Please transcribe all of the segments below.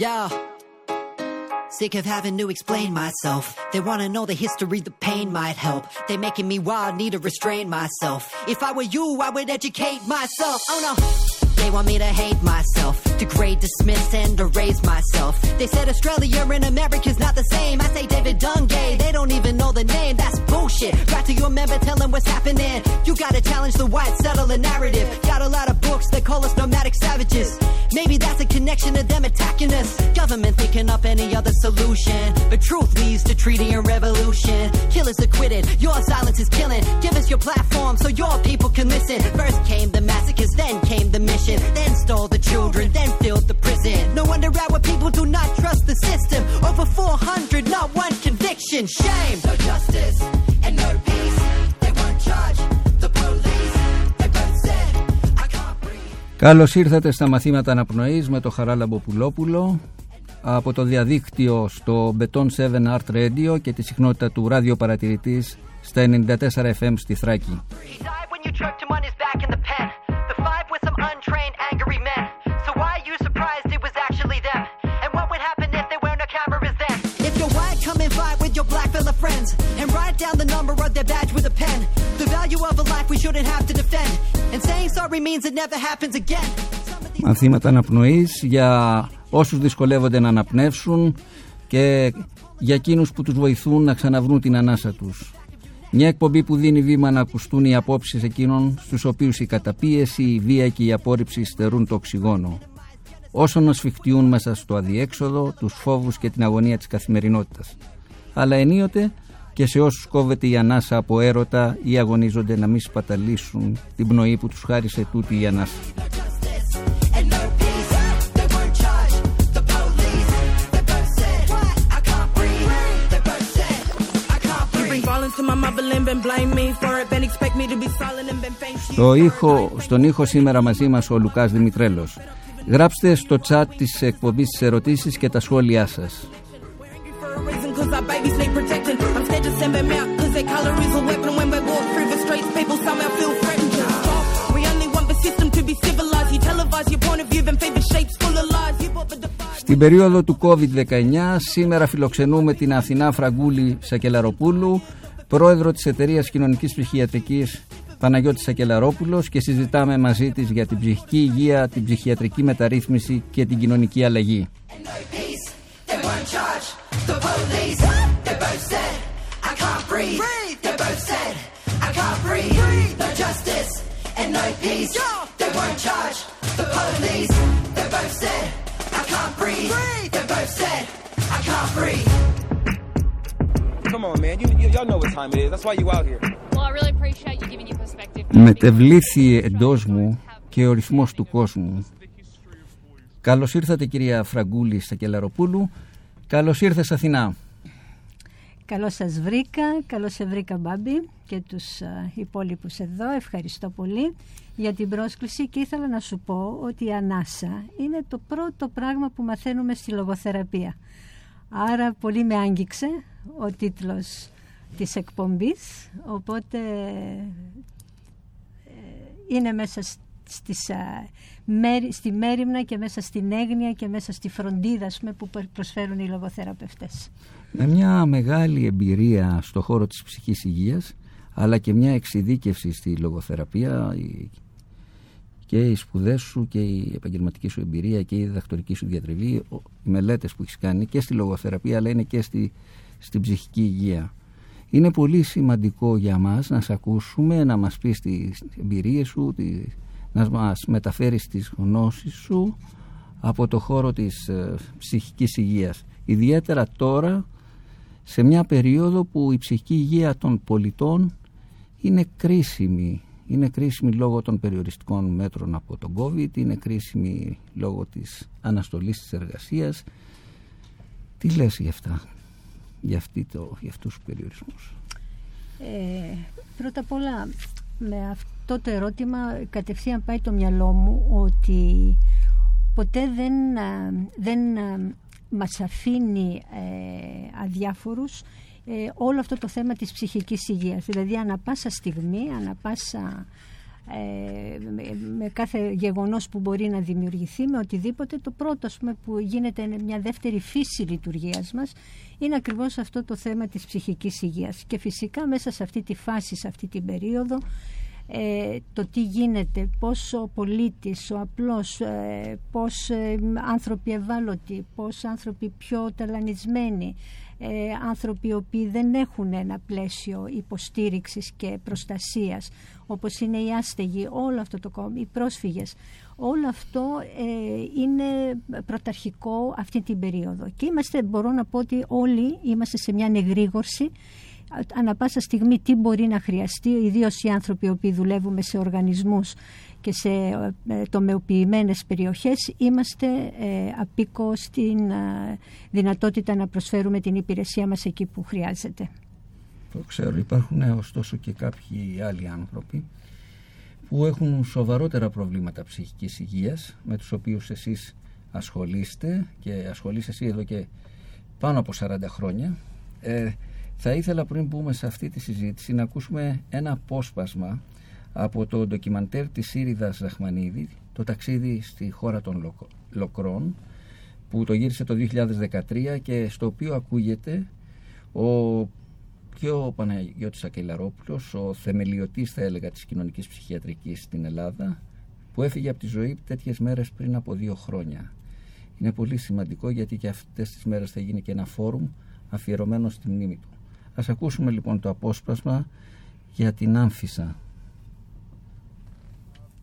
Yeah. Sick of having to explain myself. They wanna know the history, the pain might help. They making me wild, need to restrain myself. If I were you, I would educate myself. Oh no. They want me to hate myself, degrade, dismiss, and erase myself. They said Australia and America's not the same. I say David Dungay, they don't even know the name. That's bullshit. Right to your member, tell them what's happening. You gotta challenge the white settler narrative. Got a lot of books that call us nomadic savages. Maybe that's a connection to them attacking us. Government thinking up any other solution. But truth leads to treaty and revolution. Killers acquitted, your silence is killing. Give us your platform so your people can listen. First came the massacres, then came the mission. Then stole the children, then filled the prison. No wonder our people do not trust the system. Over 400, not one conviction. Shame. No justice and no peace. They won't charge the police. They both said, I can't breathe. Καλώς ήρθατε στα μαθήματα αναπνοής με το Χαράλαμπο Πουλόπουλο από το διαδίκτυο στο Beton 7 Art Radio και τη συχνότητα του ραδιοπαρατηρητής στα 94 FM στη Θράκη. Down the number of their badge with a pen. The value of a life we shouldn't have to defend. And saying sorry means it never happens again. Some of these Μαθήματα αναπνοής για όσους δυσκολεύονται να αναπνεύσουν και για εκείνους που τους βοηθούν να ξαναβρούν την ανάσα τους. Μια εκπομπή που δίνει βήμα να ακουστούν οι απόψεις εκείνων στους οποίους η καταπίεση, η βία και η απόρριψη στερούν το οξυγόνο. Όσο να σφιχτιούν μέσα στο αδιέξοδο, τους φόβους και την αγωνία της καθημερινότητας. Αλλά ενίοτε και σε όσους κόβεται η ανάσα από έρωτα ή αγωνίζονται να μην σπαταλήσουν την πνοή που τους χάρισε τούτη η ανάσα. justice and no peace. They won't charge the police. They both said, I can't breathe. They both said, I can't You bring breathe. violence to my motherland, then blame me for it. Then expect me to be silent and then thank you. Στο ήχο, στον ήχο σήμερα μαζί μας ο Λουκάς Δημητρέλος. Γράψτε στο chat της εκπομπής τις ερωτήσεις και τα σχόλιά σας. Device. Στην περίοδο του COVID-19 σήμερα φιλοξενούμε την Αθηνά Φραγκούλη Σακελαροπούλου, πρόεδρο της Εταιρείας Κοινωνικής Ψυχιατρικής Παναγιώτης Σακελαρόπουλος και συζητάμε μαζί της για την ψυχική υγεία, την ψυχιατρική μεταρρύθμιση και την κοινωνική αλλαγή. no peace. They won't charge the police. They both said, I can't breathe. They both said, I can't breathe. No justice and no peace. They won't charge the police. They both said, Μετεβλήθη εντός μου και ο ρυθμός του κόσμου. Καλώς ήρθατε, κυρία Φραγκούλη Στακελαροπούλου. Καλώς ήρθες Αθηνά. Καλώς σας βρήκα, καλώς σε βρήκα Μπάμπη και τους α, υπόλοιπους εδώ. Ευχαριστώ πολύ για την πρόσκληση και ήθελα να σου πω ότι η ανάσα είναι το πρώτο πράγμα που μαθαίνουμε στη λογοθεραπεία. Άρα πολύ με άγγιξε ο τίτλος της εκπομπής, οπότε ε, είναι μέσα σ- στις, α, μέρη- στη μέρημνα και μέσα στην έγνοια και μέσα στη φροντίδα ας πούμε, που προσφέρουν οι λογοθεραπευτές. Με μια μεγάλη εμπειρία στο χώρο της ψυχικής υγείας αλλά και μια εξειδίκευση στη λογοθεραπεία η- και οι σπουδές σου και η επαγγελματική σου εμπειρία και η διδακτορική σου διατριβή ο- οι μελέτες που έχεις κάνει και στη λογοθεραπεία αλλά είναι και στη, στην ψυχική υγεία. Είναι πολύ σημαντικό για μας να σε ακούσουμε, να μας πεις τις εμπειρίες σου, τη, να μας μεταφέρεις τις γνώσεις σου από το χώρο της ε, ψυχικής υγείας. Ιδιαίτερα τώρα σε μια περίοδο που η ψυχική υγεία των πολιτών είναι κρίσιμη. Είναι κρίσιμη λόγω των περιοριστικών μέτρων από τον COVID, είναι κρίσιμη λόγω της αναστολής της εργασίας. Τι λες για αυτά, για, αυτή το, για αυτούς τους περιορισμούς; Ε, πρώτα απ' όλα, με αυτό το ερώτημα κατευθείαν πάει το μυαλό μου ότι ποτέ δεν, α, δεν α, μας αφήνει ε, αδιάφορους ε, όλο αυτό το θέμα της ψυχικής υγείας. Δηλαδή, ανα πάσα στιγμή, ανα πάσα ε, με, κάθε γεγονός που μπορεί να δημιουργηθεί με οτιδήποτε το πρώτο πούμε, που γίνεται μια δεύτερη φύση λειτουργίας μας είναι ακριβώς αυτό το θέμα της ψυχικής υγείας και φυσικά μέσα σε αυτή τη φάση, σε αυτή την περίοδο ε, το τι γίνεται, πώς ο πολίτης, ο απλός, ε, πώς ε, άνθρωποι ευάλωτοι, πώς άνθρωποι πιο ταλανισμένοι, ε, άνθρωποι οι οποίοι δεν έχουν ένα πλαίσιο υποστήριξης και προστασίας, όπως είναι οι άστεγοι, όλο αυτό το κόμμα, οι πρόσφυγες. Όλο αυτό είναι πρωταρχικό αυτή την περίοδο. Και είμαστε, μπορώ να πω ότι όλοι είμαστε σε μια εγρήγορση ανα πάσα στιγμή τι μπορεί να χρειαστεί, ιδίως οι άνθρωποι οι οποίοι δουλεύουμε σε οργανισμούς και σε ε, τομεοποιημένες περιοχές είμαστε ε, απίκο στην ε, δυνατότητα να προσφέρουμε την υπηρεσία μας εκεί που χρειάζεται. Το ξέρω. Υπάρχουν ωστόσο και κάποιοι άλλοι άνθρωποι που έχουν σοβαρότερα προβλήματα ψυχικής υγείας με τους οποίους εσείς ασχολείστε και ασχολείστε εσύ εδώ και πάνω από 40 χρόνια. Θα ήθελα πριν μπούμε σε αυτή τη συζήτηση να ακούσουμε ένα απόσπασμα από το ντοκιμαντέρ της Σύριδας Ζαχμανίδη το ταξίδι στη χώρα των Λοκρών που το γύρισε το 2013 και στο οποίο ακούγεται ο και ο Παναγιώτης Ακελαρόπουλος, ο θεμελιωτής θα έλεγα της κοινωνικής ψυχιατρικής στην Ελλάδα που έφυγε από τη ζωή τέτοιες μέρες πριν από δύο χρόνια. Είναι πολύ σημαντικό γιατί και αυτές τις μέρες θα γίνει και ένα φόρουμ αφιερωμένο στη μνήμη του. Ας ακούσουμε λοιπόν το απόσπασμα για την άμφισα.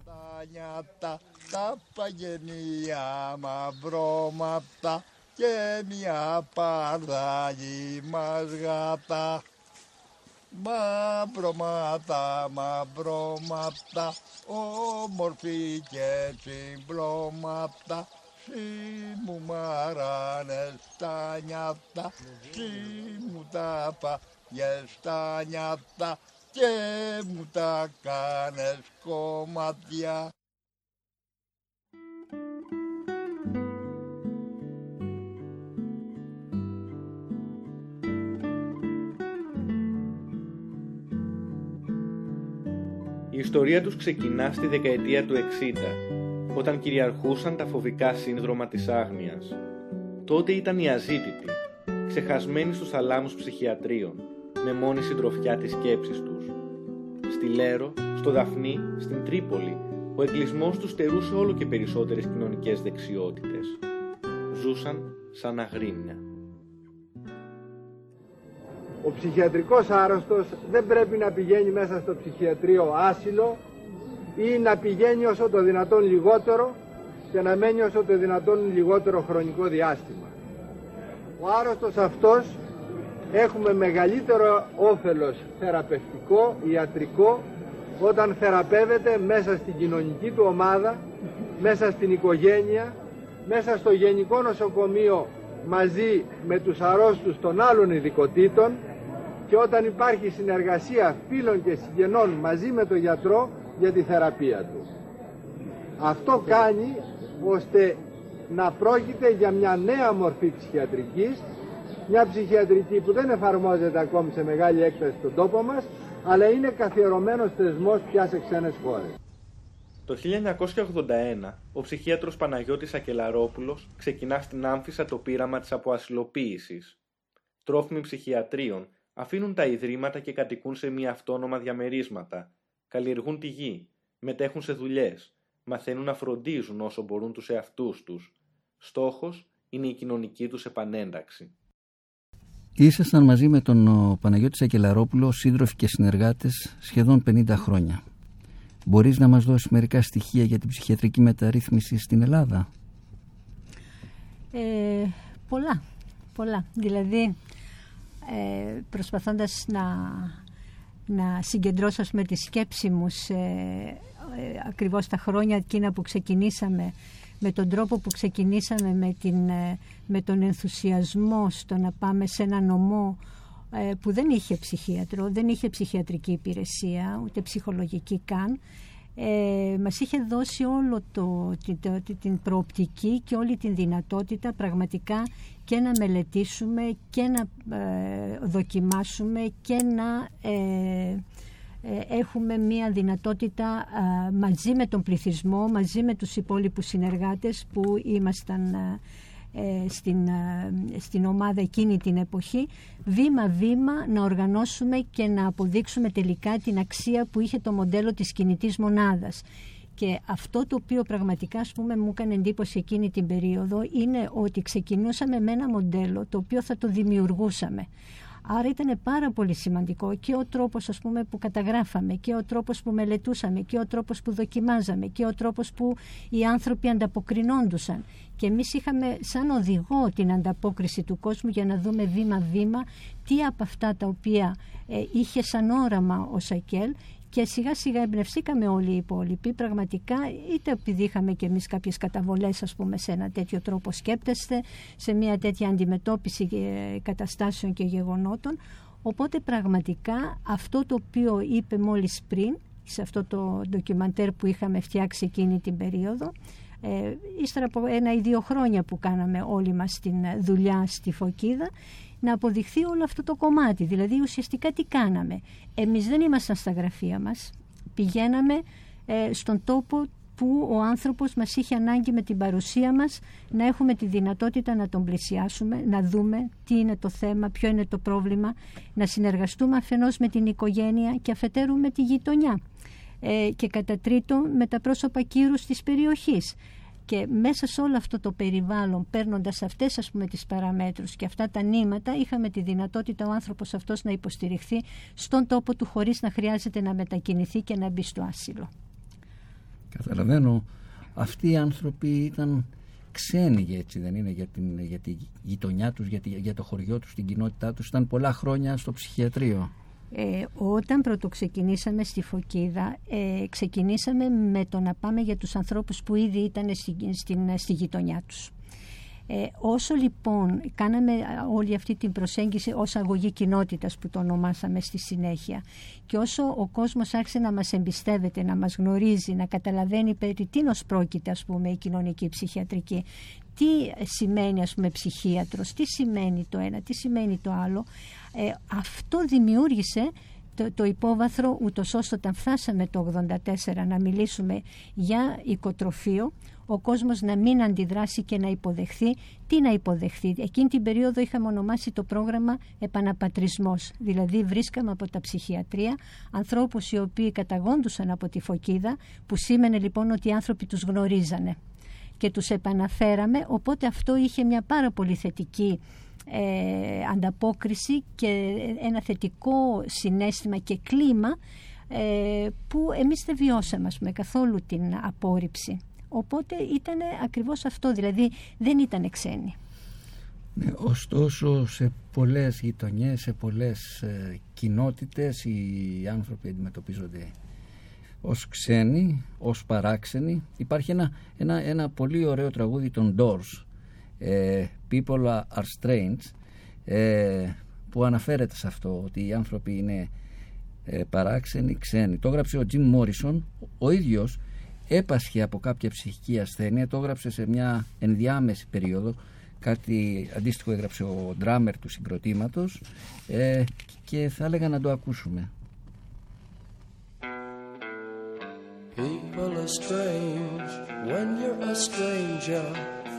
Τα νιάτα, τα παγενεία μαυρώματα και μια παρδάγη μας γάτα. Μαυρώματα, μαυρώματα, όμορφη και συμπλώματα τι μου μαράνε στα νιάτα, τι μου τα παγιές στα νιάτα και μου τα κάνες κομμάτια. Η ιστορία τους ξεκινά στη δεκαετία του 60 όταν κυριαρχούσαν τα φοβικά σύνδρομα της άγνοιας. Τότε ήταν οι αζήτητοι, ξεχασμένοι στους θαλάμους ψυχιατρίων, με μόνη συντροφιά της σκέψης τους. Στη Λέρο, στο Δαφνί, στην Τρίπολη, ο εγκλισμός τους στερούσε όλο και περισσότερες κοινωνικές δεξιότητες. Ζούσαν σαν αγρίμια. Ο ψυχιατρικός άρρωστος δεν πρέπει να πηγαίνει μέσα στο ψυχιατρίο άσυλο ή να πηγαίνει όσο το δυνατόν λιγότερο και να μένει όσο το δυνατόν λιγότερο χρονικό διάστημα. Ο άρρωστος αυτός έχουμε μεγαλύτερο όφελος θεραπευτικό, ιατρικό όταν θεραπεύεται μέσα στην κοινωνική του ομάδα, μέσα στην οικογένεια, μέσα στο γενικό νοσοκομείο μαζί με τους αρρώστους των άλλων ειδικοτήτων και όταν υπάρχει συνεργασία φίλων και συγγενών μαζί με τον γιατρό για τη θεραπεία του. Αυτό κάνει ώστε να πρόκειται για μια νέα μορφή ψυχιατρικής, μια ψυχιατρική που δεν εφαρμόζεται ακόμη σε μεγάλη έκταση στον τόπο μας, αλλά είναι καθιερωμένος θεσμός πια σε ξένες χώρες. Το 1981, ο ψυχίατρος Παναγιώτης Ακελαρόπουλος ξεκινά στην άμφισα το πείραμα της αποασυλοποίησης. Τρόφιμοι ψυχιατρίων αφήνουν τα ιδρύματα και κατοικούν σε μια αυτόνομα διαμερίσματα, καλλιεργούν τη γη, μετέχουν σε δουλειές, μαθαίνουν να φροντίζουν όσο μπορούν τους εαυτούς τους. Στόχος είναι η κοινωνική τους επανένταξη. Ήσασταν μαζί με τον Παναγιώτης Σακελαρόπουλο, σύντροφοι και συνεργάτες σχεδόν 50 χρόνια. Μπορείς να μας δώσεις μερικά στοιχεία για την ψυχιατρική μεταρρύθμιση στην Ελλάδα; Ε, πολλά, πολλά. Δηλαδή, ε, προσπαθώντας να να συγκεντρώσω με τη σκέψη μου σε ε, ακριβώς τα χρόνια εκείνα που ξεκινήσαμε με τον τρόπο που ξεκινήσαμε με, την, ε, με τον ενθουσιασμό στο να πάμε σε ένα νομό ε, που δεν είχε ψυχίατρο, δεν είχε ψυχιατρική υπηρεσία, ούτε ψυχολογική καν ε, μας είχε δώσει όλο το, την, την προοπτική και όλη την δυνατότητα πραγματικά και να μελετήσουμε και να ε, δοκιμάσουμε και να ε, ε, έχουμε μία δυνατότητα μαζί με τον πληθυσμό, μαζί με τους υπόλοιπους συνεργάτες που ήμασταν ε, στην, στην ομάδα εκείνη την εποχή βήμα-βήμα να οργανώσουμε και να αποδείξουμε τελικά την αξία που είχε το μοντέλο της κινητής μονάδας. Και αυτό το οποίο πραγματικά ας πούμε, μου έκανε εντύπωση εκείνη την περίοδο είναι ότι ξεκινούσαμε με ένα μοντέλο το οποίο θα το δημιουργούσαμε. Άρα ήταν πάρα πολύ σημαντικό και ο τρόπος ας πούμε, που καταγράφαμε και ο τρόπος που μελετούσαμε και ο τρόπος που δοκιμάζαμε και ο τρόπος που οι άνθρωποι ανταποκρινόντουσαν. Και εμείς είχαμε σαν οδηγό την ανταπόκριση του κόσμου για να δούμε βήμα-βήμα τι από αυτά τα οποία ε, είχε σαν όραμα ο Σακέλ και σιγά σιγά εμπνευστήκαμε όλοι οι υπόλοιποι πραγματικά είτε επειδή είχαμε και εμείς κάποιες καταβολές ας πούμε σε ένα τέτοιο τρόπο σκέπτεστε σε μια τέτοια αντιμετώπιση ε, καταστάσεων και γεγονότων. Οπότε πραγματικά αυτό το οποίο είπε μόλις πριν σε αυτό το ντοκιμαντέρ που είχαμε φτιάξει εκείνη την περίοδο ε, ύστερα από ένα ή δύο χρόνια που κάναμε όλοι μας την δουλειά στη Φωκίδα να αποδειχθεί όλο αυτό το κομμάτι. Δηλαδή ουσιαστικά τι κάναμε. Εμείς δεν ήμασταν στα γραφεία μας. Πηγαίναμε ε, στον τόπο που ο άνθρωπος μας είχε ανάγκη με την παρουσία μας να έχουμε τη δυνατότητα να τον πλησιάσουμε, να δούμε τι είναι το θέμα, ποιο είναι το πρόβλημα, να συνεργαστούμε αφενός με την οικογένεια και αφετέρου με τη γειτονιά. Ε, και κατά τρίτον με τα πρόσωπα κύρους της περιοχής. Και μέσα σε όλο αυτό το περιβάλλον, παίρνοντας αυτές τις παραμέτρους και αυτά τα νήματα, είχαμε τη δυνατότητα ο άνθρωπος αυτός να υποστηριχθεί στον τόπο του χωρίς να χρειάζεται να μετακινηθεί και να μπει στο άσυλο. Καταλαβαίνω. Αυτοί οι άνθρωποι ήταν ξένοι έτσι δεν είναι για, την, για τη γειτονιά τους, για, για το χωριό τους, την κοινότητά τους. Ήταν πολλά χρόνια στο ψυχιατρίο. Ε, όταν πρώτο ξεκινήσαμε στη Φωκίδα, ε, ξεκινήσαμε με το να πάμε για τους ανθρώπους που ήδη ήταν στη, στην, στη γειτονιά τους. Ε, όσο λοιπόν κάναμε όλη αυτή την προσέγγιση ως αγωγή κοινότητας που το ονομάσαμε στη συνέχεια και όσο ο κόσμος άρχισε να μας εμπιστεύεται, να μας γνωρίζει, να καταλαβαίνει περί τίνος πρόκειται ας πούμε η κοινωνική ψυχιατρική, τι σημαίνει ας πούμε ψυχίατρος, τι σημαίνει το ένα, τι σημαίνει το άλλο, ε, αυτό δημιούργησε το, το υπόβαθρο ούτως ώστε όταν φτάσαμε το 84 να μιλήσουμε για οικοτροφείο ο κόσμος να μην αντιδράσει και να υποδεχθεί. Τι να υποδεχθεί; Εκείνη την περίοδο είχαμε ονομάσει το πρόγραμμα επαναπατρισμός. Δηλαδή βρίσκαμε από τα ψυχιατρία ανθρώπους οι οποίοι καταγόντουσαν από τη Φωκίδα που σήμαινε λοιπόν ότι οι άνθρωποι τους γνωρίζανε και τους επαναφέραμε οπότε αυτό είχε μια πάρα πολύ θετική ε, ανταπόκριση και ένα θετικό συνέστημα και κλίμα ε, που εμείς δεν βιώσαμε με καθόλου την απόρριψη. Οπότε ήταν ακριβώς αυτό, δηλαδή δεν ήταν ξένοι. Ναι, ωστόσο σε πολλές γειτονιές, σε πολλές ε, κοινότητες οι άνθρωποι αντιμετωπίζονται ως ξένοι, ως παράξενοι. Υπάρχει ένα, ένα, ένα πολύ ωραίο τραγούδι των Doors, ε, People are strange, ε, που αναφέρεται σε αυτό, ότι οι άνθρωποι είναι ε, παράξενοι, ξένοι. Το έγραψε ο Τζιμ Μόρισον, ο ίδιος έπασχε από κάποια ψυχική ασθένεια, το έγραψε σε μια ενδιάμεση περίοδο, κάτι αντίστοιχο έγραψε ο ντράμερ του συγκροτήματος ε, και θα έλεγα να το ακούσουμε. People are strange when you're a stranger.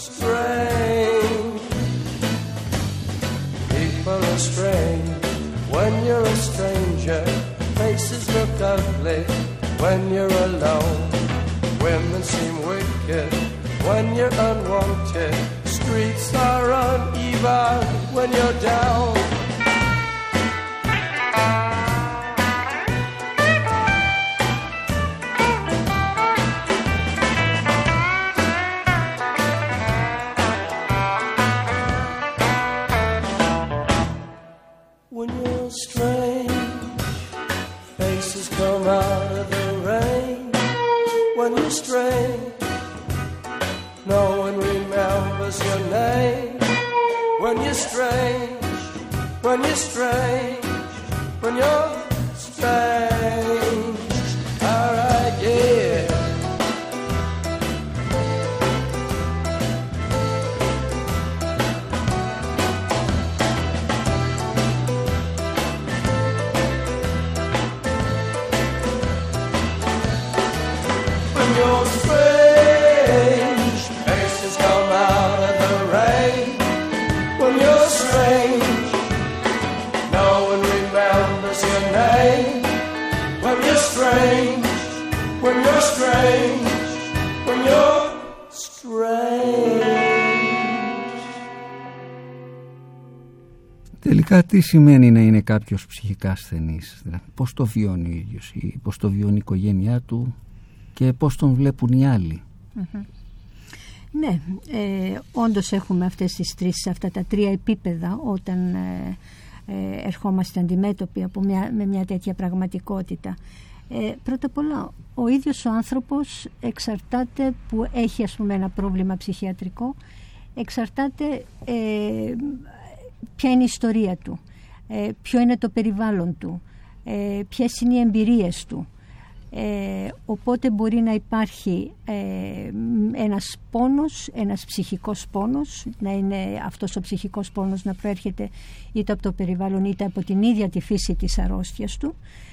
strange. People are strange when you're a stranger. Faces look ugly when you're alone. Women seem wicked when you're unwanted. Streets are uneven when you're down. Strange, when you're strange, when you're strange. Τελικά τι σημαίνει να είναι κάποιος ψυχικά ασθενής, δηλαδή πώς το βιώνει ο ίδιος ή πώς το βιώνει η οικογένειά του και πώς τον βλέπουν οι άλλοι; Μμμ. Ναι, ε, όντως έχουμε αυτές τις τρεις, αυτά τα τρία επίπεδα όταν ε, ε, ερχόμαστε αντιμέτωποι από μια, με μια τέτοια πραγματικότητα. Ε, πρώτα απ' όλα, ο ίδιος ο άνθρωπος εξαρτάται που έχει ας πούμε ένα πρόβλημα ψυχιατρικό, εξαρτάται ε, ποια είναι η ιστορία του, ε, ποιο είναι το περιβάλλον του, ε, ποιες είναι οι εμπειρίες του. Ε, οπότε μπορεί να υπάρχει ε, ένας πόνος, ένας ψυχικός πόνος, να είναι αυτός ο ψυχικός πόνος να προέρχεται είτε από το περιβάλλον είτε από την ίδια τη φύση της αρρώστιας του ε,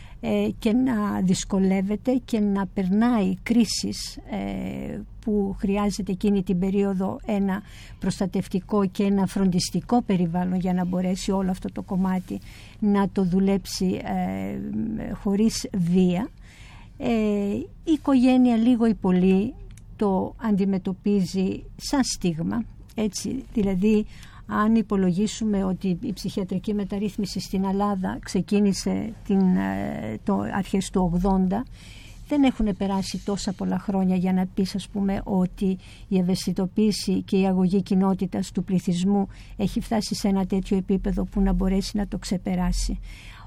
και να δυσκολεύεται και να περνάει κρίσεις ε, που χρειάζεται εκείνη την περίοδο ένα προστατευτικό και ένα φροντιστικό περιβάλλον για να μπορέσει όλο αυτό το κομμάτι να το δουλέψει ε, χωρίς βία. Ε, η οικογένεια λίγο ή πολύ το αντιμετωπίζει σαν στίγμα, έτσι, δηλαδή αν υπολογίσουμε ότι η ψυχιατρική μεταρρύθμιση στην Ελλάδα ξεκίνησε την, ε, το αρχές του 80 δεν έχουν περάσει τόσα πολλά χρόνια για να πεις ας πούμε ότι η ευαισθητοποίηση και η αγωγή κοινότητας του πληθυσμού έχει φτάσει σε ένα τέτοιο επίπεδο που να μπορέσει να το ξεπεράσει.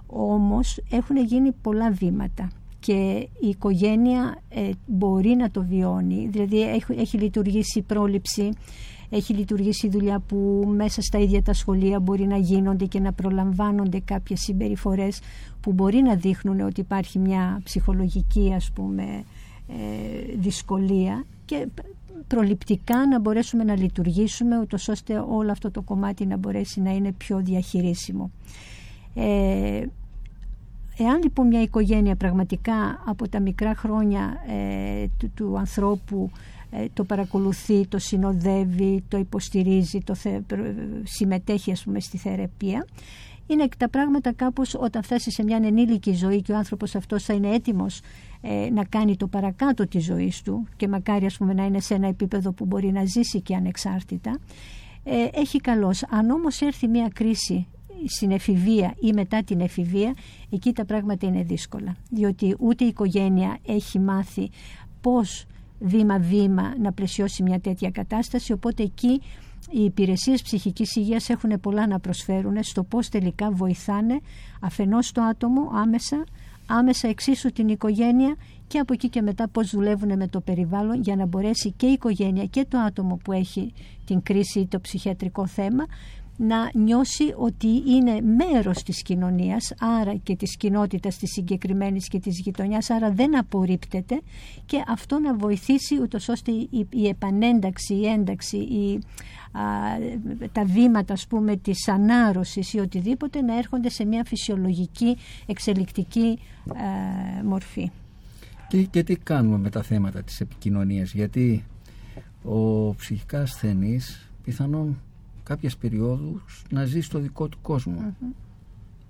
Όμως έχουν γίνει πολλά βήματα και η οικογένεια ε, μπορεί να το βιώνει, δηλαδή έχει, έχει λειτουργήσει η πρόληψη, έχει λειτουργήσει η δουλειά που μέσα στα ίδια τα σχολεία μπορεί να γίνονται και να προλαμβάνονται κάποιες συμπεριφορές που μπορεί να δείχνουν ότι υπάρχει μια ψυχολογική ας πούμε ε, δυσκολία και προληπτικά να μπορέσουμε να λειτουργήσουμε ούτως ώστε όλο αυτό το κομμάτι να μπορέσει να είναι πιο διαχειρίσιμο. Ε, Εάν λοιπόν μια οικογένεια πραγματικά από τα μικρά χρόνια ε, του, του ανθρώπου ε, το παρακολουθεί, το συνοδεύει, το υποστηρίζει, το θε, συμμετέχει ας πούμε στη θεραπεία, είναι τα πράγματα κάπως όταν φτάσει σε μια ενήλικη ζωή και ο άνθρωπος αυτός θα είναι έτοιμος ε, να κάνει το παρακάτω της ζωής του και μακάρι ας πούμε να είναι σε ένα επίπεδο που μπορεί να ζήσει και ανεξάρτητα, ε, έχει καλώς. Αν όμως έρθει μια κρίση στην εφηβεία ή μετά την εφηβεία, εκεί τα πράγματα είναι δύσκολα. Διότι ούτε η οικογένεια έχει μάθει πώς βήμα-βήμα να πλαισιώσει μια τέτοια κατάσταση, οπότε εκεί οι υπηρεσίες ψυχικής υγείας έχουν πολλά να προσφέρουν στο πώς τελικά βοηθάνε αφενός το άτομο άμεσα, άμεσα εξίσου την οικογένεια και από εκεί και μετά πώς δουλεύουν με το περιβάλλον για να μπορέσει και η οικογένεια και το άτομο που έχει την κρίση ή το ψυχιατρικό θέμα να νιώσει ότι είναι μέρος της κοινωνίας, άρα και της κοινότητας της συγκεκριμένης και της γειτονιάς, άρα δεν απορρίπτεται και αυτό να βοηθήσει ούτως ώστε η, η επανένταξη, η ένταξη, η, α, τα βήματα ας πούμε της ανάρρωσης ή οτιδήποτε να έρχονται σε μια φυσιολογική εξελικτική α, μορφή. Και, και τι κάνουμε με τα θέματα της επικοινωνίας, γιατί ο ψυχικά ασθενής πιθανόν κάποιες περιόδους να ζει στο δικό του κοσμο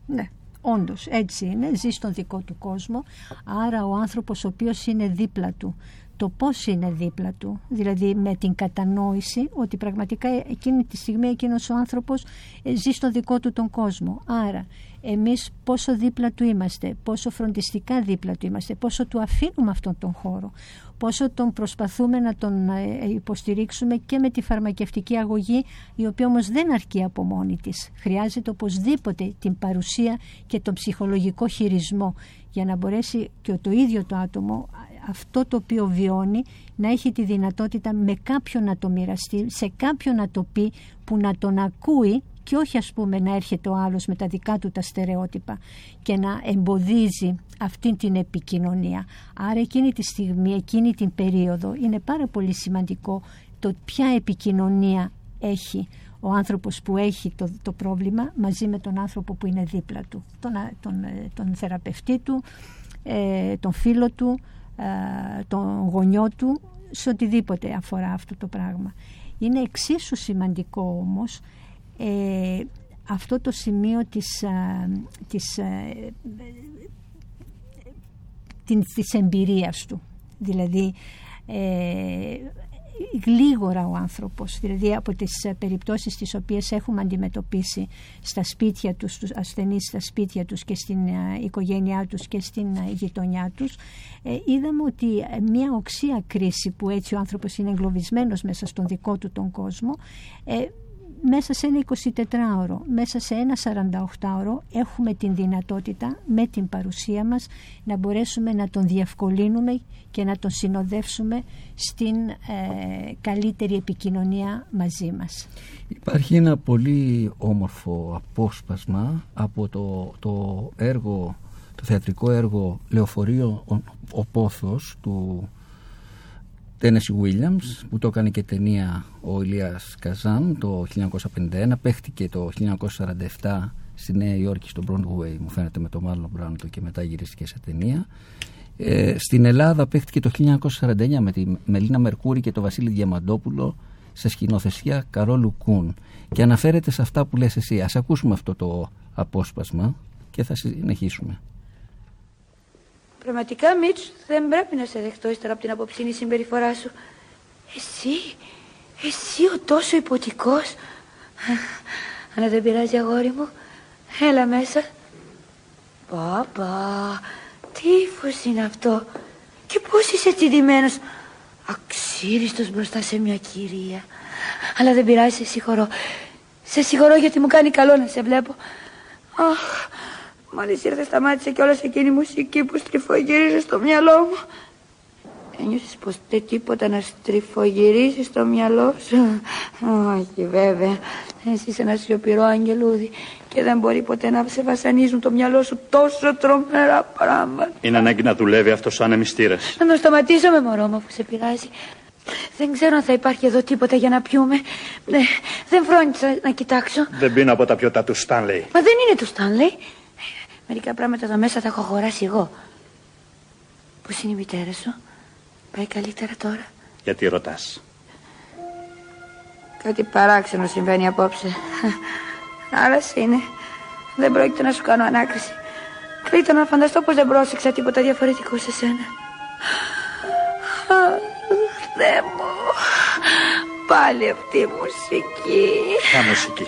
Ναι, όντως έτσι είναι, ζει στον δικό του κόσμο, άρα ο άνθρωπος ο οποίος είναι δίπλα του, το πώς είναι δίπλα του, δηλαδή με την κατανόηση ότι πραγματικά εκείνη τη στιγμή εκείνος ο άνθρωπος ε, ζει στον δικό του τον κόσμο. Άρα εμείς πόσο δίπλα του είμαστε, πόσο φροντιστικά δίπλα του είμαστε, πόσο του αφήνουμε αυτόν τον χώρο, πόσο τον προσπαθούμε να τον ε, υποστηρίξουμε και με τη φαρμακευτική αγωγή, η οποία όμως δεν αρκεί από μόνη της. Χρειάζεται οπωσδήποτε την παρουσία και τον ψυχολογικό χειρισμό για να μπορέσει και το ίδιο το άτομο αυτό το οποίο βιώνει να έχει τη δυνατότητα με κάποιον να το μοιραστεί, σε κάποιον να το πει που να τον ακούει και όχι ας πούμε να έρχεται ο άλλος με τα δικά του τα στερεότυπα και να εμποδίζει αυτή την επικοινωνία. Άρα εκείνη τη στιγμή, εκείνη την περίοδο είναι πάρα πολύ σημαντικό το ποια επικοινωνία έχει ο άνθρωπος που έχει το, το πρόβλημα μαζί με τον άνθρωπο που είναι δίπλα του, τον, τον, ε, τον θεραπευτή του, ε, τον φίλο του, ε, τον γονιό του, σε οτιδήποτε αφορά αυτό το πράγμα. Είναι εξίσου σημαντικό όμως ε, αυτό το σημείο της, της, της εμπειρίας του. Δηλαδή γλίγορα ο άνθρωπος, δηλαδή από τις ε, περιπτώσεις τις οποίες έχουμε αντιμετωπίσει στα σπίτια τους, τους ασθενείς στα σπίτια τους και στην ε, οικογένειά τους και στην ε, γειτονιά τους, είδαμε ότι μια οξία κρίση που έτσι ο άνθρωπος είναι εγκλωβισμένος μέσα στον δικό του τον κόσμο, μέσα σε ένα 24ωρο, μέσα σε ένα 48ωρο έχουμε την δυνατότητα με την παρουσία μας να μπορέσουμε να τον διευκολύνουμε και να τον συνοδεύσουμε στην ε, καλύτερη επικοινωνία μαζί μας. Υπάρχει ένα πολύ όμορφο απόσπασμα από το, το έργο, το θεατρικό έργο «Λεωφορείο ο, ο Πόθος» του Τένεση Williams που το έκανε και ταινία ο Ηλίας Καζάν το 1951 παίχτηκε το 1947 στη Νέα Υόρκη στο Broadway μου φαίνεται με το Μάλλον Μπράντο και μετά γυρίστηκε σε ταινία. Ε, στην Ελλάδα παίχτηκε το 1949 με τη Μελίνα Μερκούρη και το Βασίλη Διαμαντόπουλο σε σκηνοθεσία Καρόλου Κούν. Και αναφέρεται σε αυτά που λες εσύ. Ας ακούσουμε αυτό το απόσπασμα και θα συνεχίσουμε Πραγματικά, Μίτς, δεν πρέπει να σε δεχτώ ύστερα από την απόψινή συμπεριφορά σου. Εσύ, εσύ ο τόσο υποτικός. Αν δεν πειράζει, αγόρι μου, έλα μέσα. Πάπα, τι ύφος είναι αυτό. Και πώς είσαι τσιντημένος. Αξίριστος μπροστά σε μια κυρία. Αλλά δεν πειράζει, σε συγχωρώ. Σε συγχωρώ γιατί μου κάνει καλό να σε βλέπω. Αχ, Μόλις ήρθε σταμάτησε κιόλας εκείνη η μουσική που στριφογύριζε στο μυαλό μου. Ένιωσες πως δεν τίποτα να στριφογυρίσει στο μυαλό σου; Όχι βέβαια. Εσύ είσαι ένας σιωπηρός αγγελούδι και δεν μπορεί ποτέ να σε βασανίζουν το μυαλό σου τόσο τρομερά πράγματα. Είναι ανάγκη να δουλεύει αυτό σαν εμιστήρας. Να τον σταματήσω με μωρό μου αφού σε πειράζει. Δεν ξέρω αν θα υπάρχει εδώ τίποτα για να πιούμε. Ναι, δεν φρόνησα να κοιτάξω. Δεν πίνω από τα πιωτά του Στάνλεϊ. Μα δεν είναι του Στάνλεϊ. Μερικά πράγματα εδώ μέσα τα έχω αγοράσει εγώ. Πώς είναι η μητέρα σου, Πάει καλύτερα τώρα; Γιατί ρωτάς; Κάτι παράξενο συμβαίνει απόψε. Άρας είναι. Δεν πρόκειται να σου κάνω ανάκριση. Καλύτερα να φανταστώ πως δεν πρόσεξα τίποτα διαφορετικό σε σένα. Θεέ μου. Πάλι αυτή η μουσική. Ποια μουσική;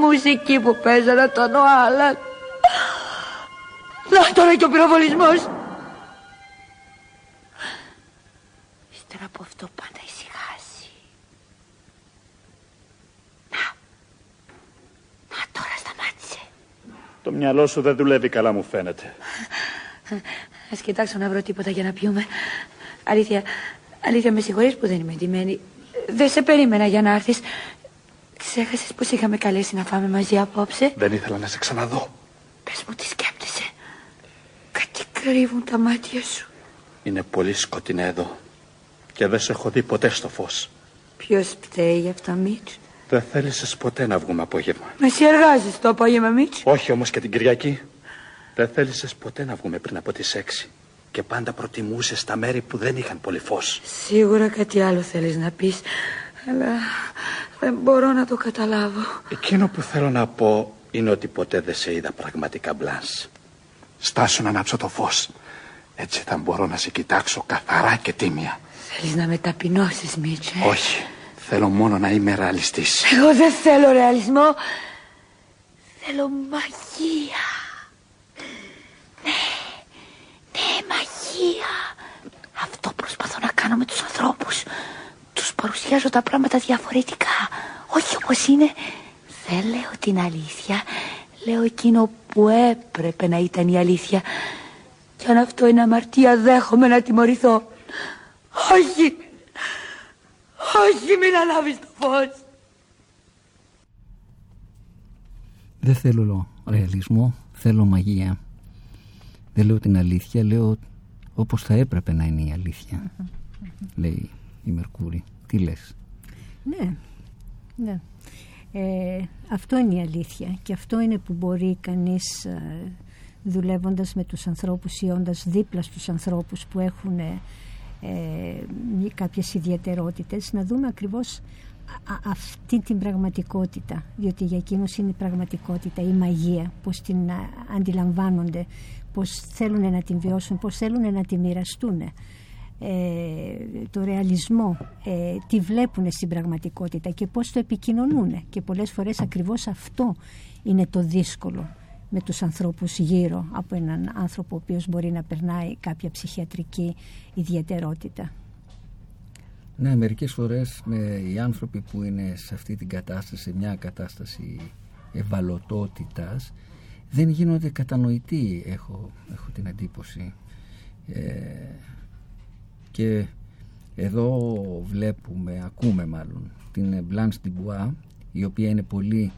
Μουσική που παίζανε τον Οάλαν. Να τώρα και ο πυροβολισμός. Ύστερα από αυτό πάντα ησυχάσει. Να. Να τώρα σταμάτησε. Το μυαλό σου δεν δουλεύει καλά μου φαίνεται. Ας κοιτάξω να βρω τίποτα για να πιούμε. Αλήθεια, αλήθεια με συγχωρείς που δεν είμαι εντυμένη. Δεν σε περίμενα για να έρθεις. Ξέχασες πως είχαμε καλέσει να φάμε μαζί απόψε; Δεν ήθελα να σε ξαναδώ. Πες μου τι σκέπτεσαι. Κάτι κρύβουν τα μάτια σου. Είναι πολύ σκοτεινά εδώ. Και δεν σε έχω δει ποτέ στο φως. Ποιος φταίει γι' αυτό, Μίτς; Δεν θέλησες ποτέ να βγούμε απόγευμα. Μα εσύ εργάζεσαι το απόγευμα, Μίτς; Όχι όμως και την Κυριακή. Δεν θέλησες ποτέ να βγούμε πριν από τις έξι. Και πάντα προτιμούσες τα μέρη που δεν είχαν πολύ φως. Σίγουρα κάτι άλλο θέλεις να πεις. Αλλά δεν μπορώ να το καταλάβω. Εκείνο που θέλω να πω είναι ότι ποτέ δεν σε είδα πραγματικά μπλάνς. Στάσου να ανάψω το φως. Έτσι θα μπορώ να σε κοιτάξω καθαρά και τίμια. Θέλεις να με ταπεινώσεις, Μίτσε; Όχι. Θέλω μόνο να είμαι ρεαλιστής. Εγώ δεν θέλω ρεαλισμό. Θέλω μαγεία. Ναι, ναι, μαγεία. Αυτό προσπαθώ να κάνω με τους ανθρώπους. Τους παρουσιάζω τα πράγματα διαφορετικά. Όχι όπως είναι. Δεν λέω την αλήθεια. Λέω εκείνο που έπρεπε να ήταν η αλήθεια. Κι αν αυτό είναι αμαρτία δέχομαι να τιμωρηθώ. Όχι. Όχι μην ανάβεις το φως. Δεν θέλω ρεαλισμό, θέλω μαγεία. Δεν λέω την αλήθεια, λέω όπως θα έπρεπε να είναι η αλήθεια. Λέει η Μερκούρη. Τι λες; Ναι, ναι. Ε, αυτό είναι η αλήθεια και αυτό είναι που μπορεί κανείς ε, δουλεύοντας με τους ανθρώπους ή όντας δίπλα στους ανθρώπους που έχουν ε, κάποιες ιδιαιτερότητες να δούμε ακριβώς αυτή την πραγματικότητα. Διότι για εκείνους είναι η πραγματικότητα, η μαγεία πως την αντιλαμβάνονται πως θέλουν να την βιώσουν, πως θέλουν να την μοιραστούν ε, το ρεαλισμό ε, τι βλέπουν στην πραγματικότητα και πώς το επικοινωνούν και πολλές φορές ακριβώς αυτό είναι το δύσκολο με τους ανθρώπους γύρω από έναν άνθρωπο ο οποίος μπορεί να περνάει κάποια ψυχιατρική ιδιαιτερότητα. Ναι, μερικές φορές με οι άνθρωποι που είναι σε αυτή την κατάσταση, σε μια κατάσταση ευαλωτότητας, δεν γίνονται κατανοητοί, έχω, έχω την εντύπωση. Ε, και εδώ βλέπουμε, ακούμε μάλλον, την Blanche Dubois, η οποία είναι πολύ,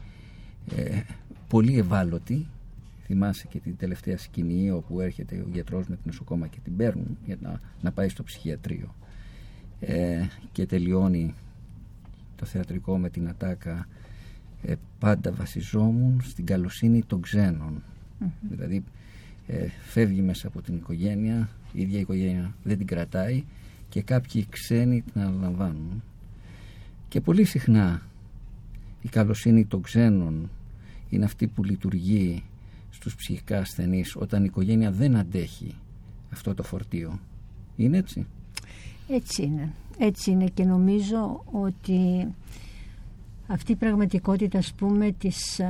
ε, πολύ ευάλωτη. Θυμάσαι και την τελευταία σκηνή όπου έρχεται ο γιατρός με την νοσοκόμα και την παίρνουν για να, να πάει στο ψυχιατρίο. Ε, και τελειώνει το θεατρικό με την ατάκα ε, πάντα βασιζόμουν στην καλοσύνη των ξενων Δηλαδή ε, φεύγει μέσα από την οικογένεια, η ίδια η οικογένεια δεν την κρατάει και κάποιοι ξένοι την αναλαμβάνουν. Και πολύ συχνά η καλοσύνη των ξένων είναι αυτή που λειτουργεί στους ψυχικά ασθενείς όταν η οικογένεια δεν αντέχει αυτό το φορτίο. Είναι έτσι; Έτσι είναι. Έτσι είναι και νομίζω ότι αυτή η πραγματικότητα ας πούμε της,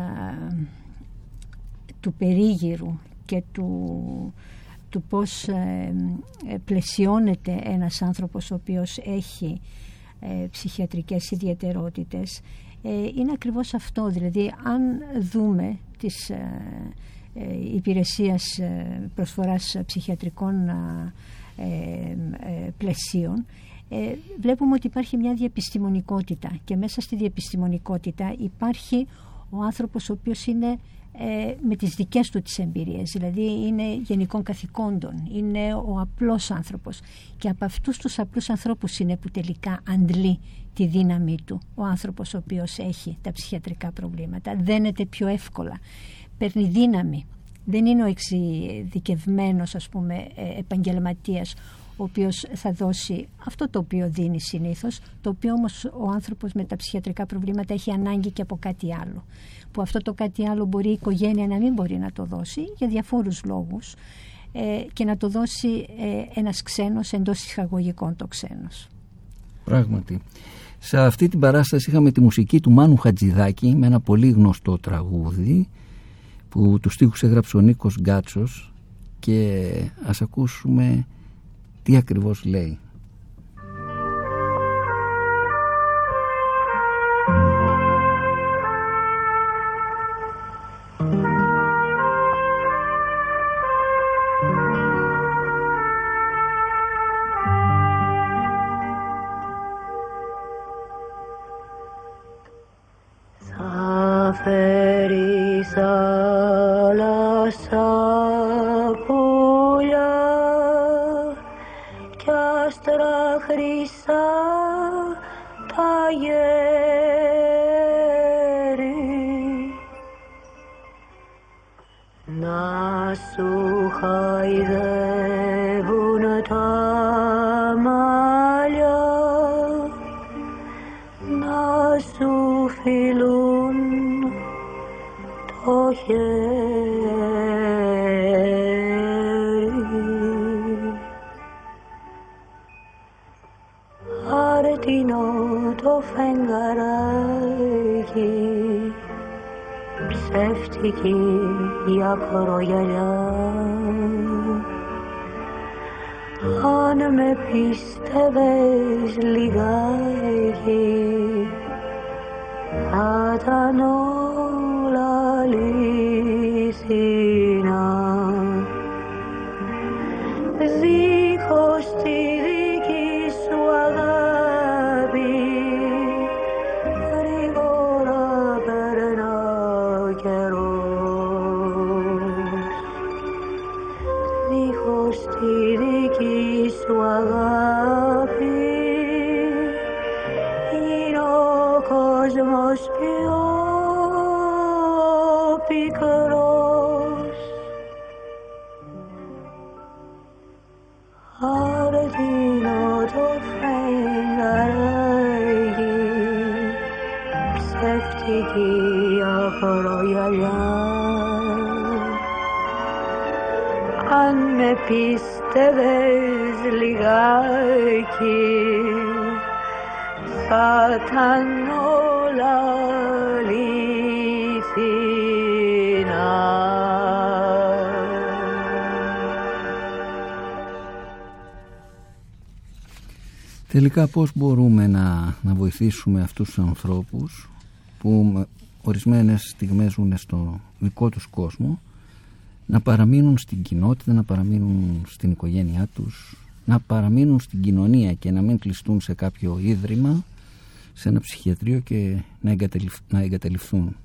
του περίγυρου και του, του πώς ε, ε, πλαισιώνεται ένας άνθρωπος ο οποίος έχει ε, ψυχιατρικές ιδιαιτερότητες. Είναι ακριβώς αυτό δηλαδή αν δούμε τις υπηρεσίας προσφοράς ψυχιατρικών πλαισίων βλέπουμε ότι υπάρχει μια διεπιστημονικότητα και μέσα στη διεπιστημονικότητα υπάρχει ο άνθρωπος ο οποίος είναι ε, με τις δικές του τις εμπειρίες δηλαδή είναι γενικών καθηκόντων είναι ο απλός άνθρωπος και από αυτούς τους απλούς ανθρώπους είναι που τελικά αντλεί τη δύναμή του ο άνθρωπος ο οποίος έχει τα ψυχιατρικά προβλήματα. Δένεται πιο εύκολα παίρνει δύναμη. Δεν είναι ο εξειδικευμένος ας πούμε ε, επαγγελματίας ο οποίος θα δώσει αυτό το οποίο δίνει συνήθως, το οποίο όμως ο άνθρωπος με τα ψυχιατρικά προβλήματα έχει ανάγκη και από κάτι άλλο. Που αυτό το κάτι άλλο μπορεί η οικογένεια να μην μπορεί να το δώσει για διαφόρους λόγους ε, και να το δώσει ε, ένας ξένος εντός εισαγωγικών το ξένος. Πράγματι. Σε αυτή την παράσταση είχαμε τη μουσική του Μάνου Χατζηδάκη με ένα πολύ γνωστό τραγούδι που τους στίχους έγραψε ο Νίκος Γκάτσος και ας ακούσουμε τι ακριβώς λέει. μαγέρι να σου χαϊδεύουν τα μάλια να σου φιλούν το χέρι. φεγγαράκι ψεύτικη για προγελιά αν με πίστευες λιγάκι θα ήταν όλα πίστευες λιγάκι θα ήταν όλα αληθινά. Τελικά πώς μπορούμε να, να βοηθήσουμε αυτούς τους ανθρώπους που με ορισμένες στιγμές ζουν στο δικό τους κόσμο να παραμείνουν στην κοινότητα, να παραμείνουν στην οικογένειά τους, να παραμείνουν στην κοινωνία και να μην κλειστούν σε κάποιο ίδρυμα, σε ένα ψυχιατρίο και να, εγκαταλειφ, να εγκαταλειφθούν.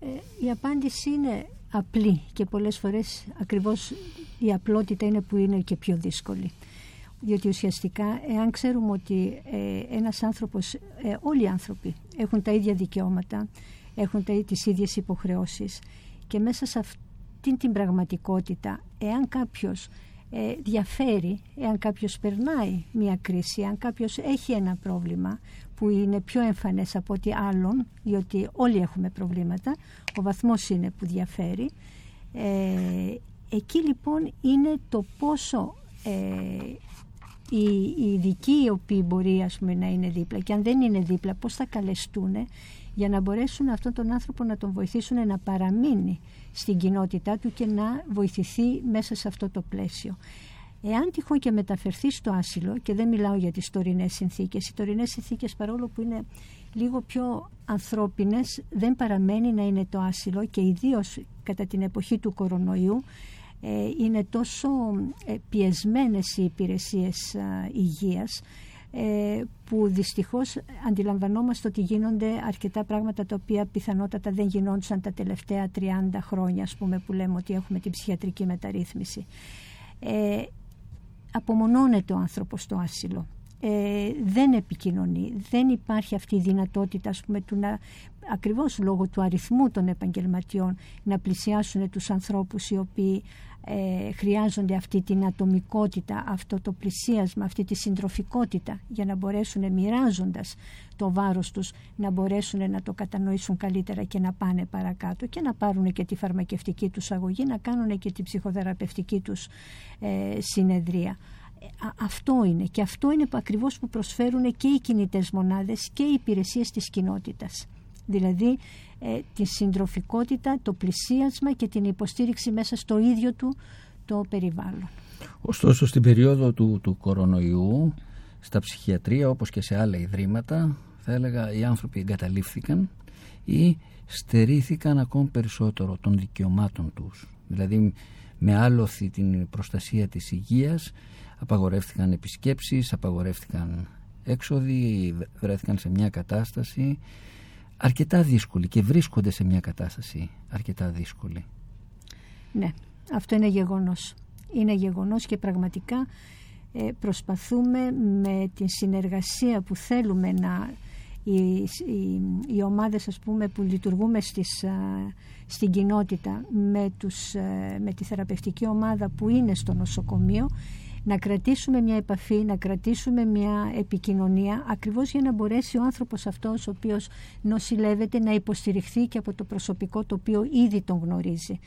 Ε, η απάντηση είναι απλή και πολλές φορές ακριβώς η απλότητα είναι που είναι και πιο δύσκολη. Διότι ουσιαστικά εάν ξέρουμε ότι ε, ένας άνθρωπος, ε, όλοι οι άνθρωποι έχουν τα ίδια δικαιώματα, έχουν τα, τις ίδιες υποχρεώσεις και μέσα σε αυτήν την πραγματικότητα εάν κάποιος ε, διαφέρει, εάν κάποιος περνάει μια κρίση, εάν κάποιος έχει ένα πρόβλημα που είναι πιο εμφανές από ό,τι άλλον, διότι όλοι έχουμε προβλήματα, ο βαθμός είναι που διαφέρει. Ε, εκεί λοιπόν είναι το πόσο ε, οι, οι ειδικοί οι οποίοι μπορεί ας πούμε, να είναι δίπλα και αν δεν είναι δίπλα πώς θα καλεστούν για να μπορέσουν αυτόν τον άνθρωπο να τον βοηθήσουν να παραμείνει στην κοινότητά του και να βοηθηθεί μέσα σε αυτό το πλαίσιο. Εάν τυχόν και μεταφερθεί στο άσυλο, και δεν μιλάω για τις τωρινές συνθήκες, οι τωρινές συνθήκες παρόλο που είναι λίγο πιο ανθρώπινες, δεν παραμένει να είναι το άσυλο και ιδίως κατά την εποχή του κορονοϊού, ε, είναι τόσο ε, πιεσμένες οι υπηρεσίες υγείας ε, που δυστυχώς αντιλαμβανόμαστε ότι γίνονται αρκετά πράγματα τα οποία πιθανότατα δεν γινόντουσαν τα τελευταία 30 χρόνια ας πούμε που λέμε ότι έχουμε την ψυχιατρική μεταρρύθμιση. Ε, απομονώνεται ο άνθρωπος στο άσυλο. Ε, δεν επικοινωνεί, δεν υπάρχει αυτή η δυνατότητα ας πούμε, του να, ακριβώς λόγω του αριθμού των επαγγελματιών να πλησιάσουν τους ανθρώπους οι οποίοι ε, χρειάζονται αυτή την ατομικότητα, αυτό το πλησίασμα, αυτή τη συντροφικότητα για να μπορέσουν μοιράζοντας το βάρος τους να μπορέσουν να το κατανοήσουν καλύτερα και να πάνε παρακάτω και να πάρουν και τη φαρμακευτική τους αγωγή, να κάνουν και τη ψυχοθεραπευτική τους ε, συνεδρία. Ε, αυτό είναι και αυτό είναι που ακριβώς που προσφέρουν και οι κινητές μονάδες και οι υπηρεσίες της κοινότητας. Δηλαδή ε, τη συντροφικότητα, το πλησίασμα και την υποστήριξη μέσα στο ίδιο του το περιβάλλον. Ωστόσο στην περίοδο του, του κορονοϊού στα ψυχιατρία όπως και σε άλλα ιδρύματα θα έλεγα οι άνθρωποι εγκαταλείφθηκαν ή στερήθηκαν ακόμη περισσότερο των δικαιωμάτων τους. Δηλαδή με άλοθη την προστασία της υγείας απαγορεύτηκαν επισκέψεις, απαγορεύτηκαν έξοδοι, βρέθηκαν σε μια κατάσταση αρκετά δύσκολη και βρίσκονται σε μια κατάσταση αρκετά δύσκολη. Ναι, αυτό είναι γεγονός. Είναι γεγονός και πραγματικά ε, προσπαθούμε με τη συνεργασία που θέλουμε να οι, οι, οι ομάδες ας πούμε που λειτουργούμε στις, στην κοινότητα με, τους, ε, με τη θεραπευτική ομάδα που είναι στο νοσοκομείο να κρατήσουμε μια επαφή, να κρατήσουμε μια επικοινωνία ακριβώς για να μπορέσει ο άνθρωπος αυτός ο οποίος νοσηλεύεται να υποστηριχθεί και από το προσωπικό το οποίο ήδη τον γνωρίζει.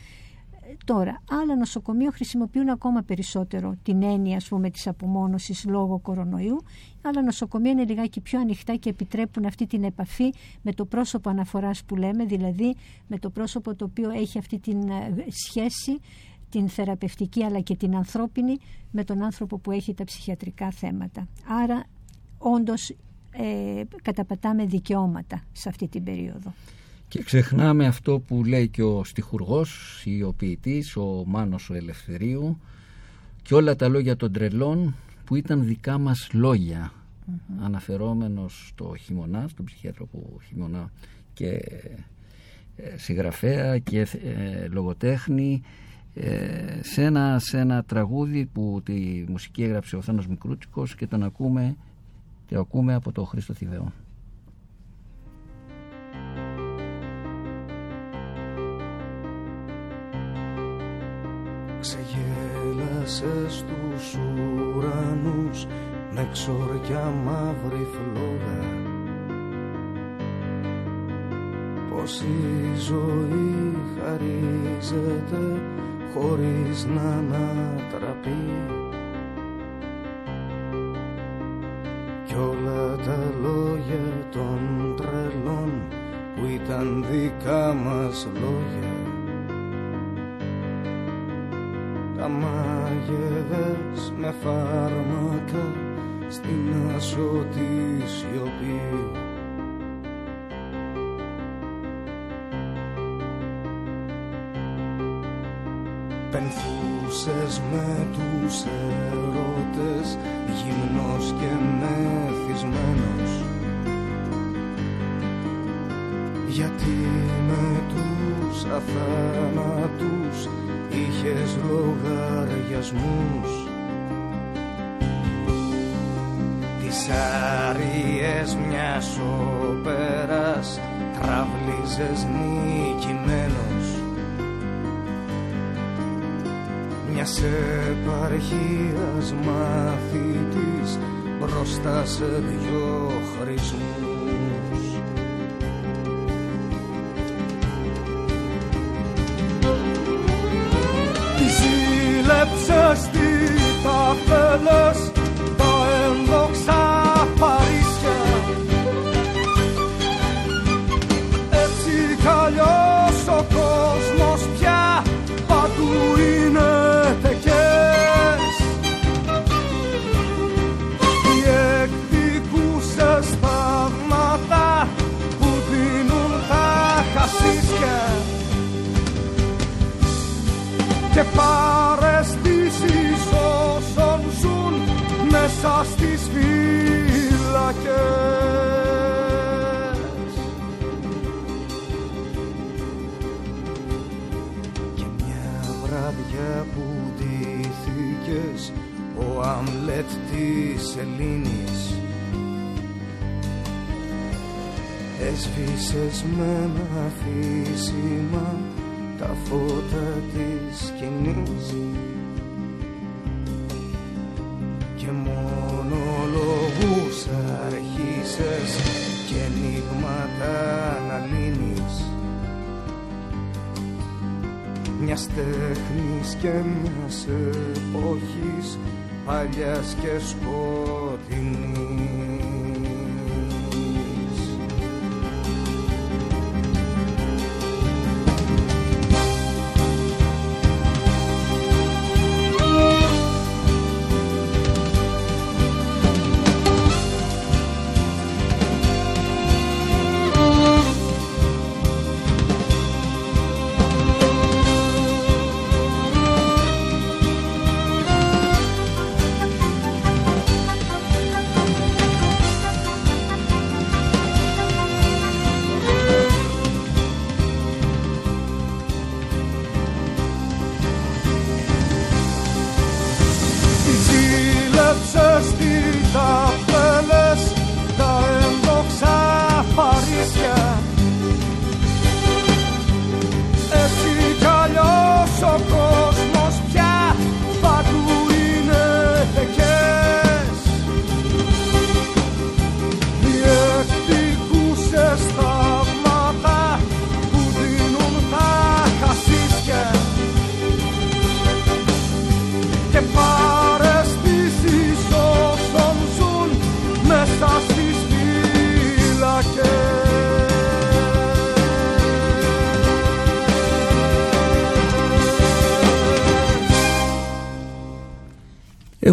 Τώρα, άλλα νοσοκομεία χρησιμοποιούν ακόμα περισσότερο την έννοια ας πούμε, της απομόνωσης λόγω κορονοϊού. Άλλα νοσοκομεία είναι λιγάκι πιο ανοιχτά και επιτρέπουν αυτή την επαφή με το πρόσωπο αναφοράς που λέμε, δηλαδή με το πρόσωπο το οποίο έχει αυτή την ε, σχέση την θεραπευτική αλλά και την ανθρώπινη με τον άνθρωπο που έχει τα ψυχιατρικά θέματα. Άρα όντως ε, καταπατάμε δικαιώματα σε αυτή την περίοδο. Και ξεχνάμε αυτό που λέει και ο στιχουργός ή ο ποιητής, ο Μάνος ο Ελευθερίου και όλα τα λόγια των τρελών που ήταν δικά μας λόγια mm-hmm. αναφερόμενος στο χειμωνά, στον ψυχιατρό που χειμωνά και ε, συγγραφέα και ε, λογοτέχνη ε, σε, ένα, σε ένα τραγούδι που τη μουσική έγραψε ο Θάνος Μικρούτσικος και τον ακούμε, το ακούμε από το Χρήστο Θηβαίο. Ξεγέλασες τους ουρανούς με ξορκιά μαύρη φλόγα πως η ζωή χαρίζεται χωρίς να ανατραπεί. Κι όλα τα λόγια των τρελών που ήταν δικά μας λόγια. Τα μάγεδες με φάρμακα στην ασωτή σιωπή Πενθούσες με τους ερωτές γυμνός και μεθυσμένος. Γιατί με τους αθάνατους είχες λογαριασμούς. Τις άριες μιας όπερας τραβλίζες νικημένος μιας επαρχίας μαθητής μπροστά σε δυο χρησμούς της Ελλήνης. Έσβησες με ένα αφήσιμα τα φώτα της σκηνής. Και μονολογούς αρχίσες και ενίγματα να λύνεις μιας τέχνης και μιας εποχής παλιάς και σκοτεινής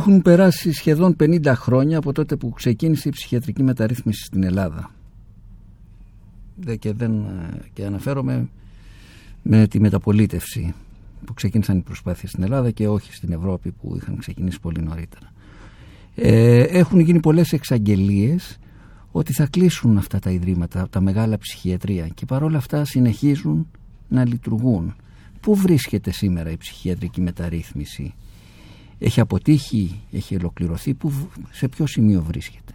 Έχουν περάσει σχεδόν 50 χρόνια από τότε που ξεκίνησε η ψυχιατρική μεταρρύθμιση στην Ελλάδα. Δε και, δεν, ε, και αναφέρομαι με τη μεταπολίτευση που ξεκίνησαν οι προσπάθειες στην Ελλάδα και όχι στην Ευρώπη που είχαν ξεκινήσει πολύ νωρίτερα. Ε, έχουν γίνει πολλές εξαγγελίες ότι θα κλείσουν αυτά τα ιδρύματα, τα μεγάλα ψυχιατρία και παρόλα αυτά συνεχίζουν να λειτουργούν. Πού βρίσκεται σήμερα η ψυχιατρική μεταρρύθμιση, έχει αποτύχει, έχει ολοκληρωθεί, που, σε ποιο σημείο βρίσκεται;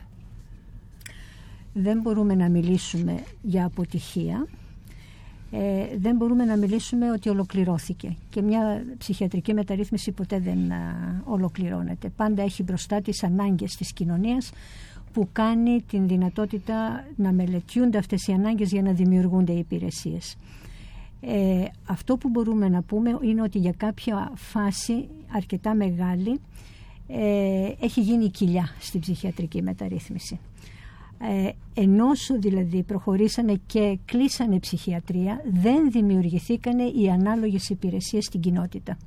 Δεν μπορούμε να μιλήσουμε για αποτυχία ε, δεν μπορούμε να μιλήσουμε ότι ολοκληρώθηκε. Και μια ψυχιατρική μεταρρύθμιση ποτέ δεν α, ολοκληρώνεται. Πάντα έχει μπροστά τις ανάγκες της κοινωνίας που κάνει την δυνατότητα να μελετιούνται αυτές οι ανάγκες για να δημιουργούνται οι υπηρεσίες. Ε, αυτό που μπορούμε να πούμε είναι ότι για κάποια φάση αρκετά μεγάλη ε, έχει γίνει κοιλιά στην ψυχιατρική μεταρρύθμιση. Ε, ενώ δηλαδή προχωρήσανε και κλείσανε ψυχιατρία δεν δημιουργηθήκανε οι ανάλογες υπηρεσίες στην κοινότητα.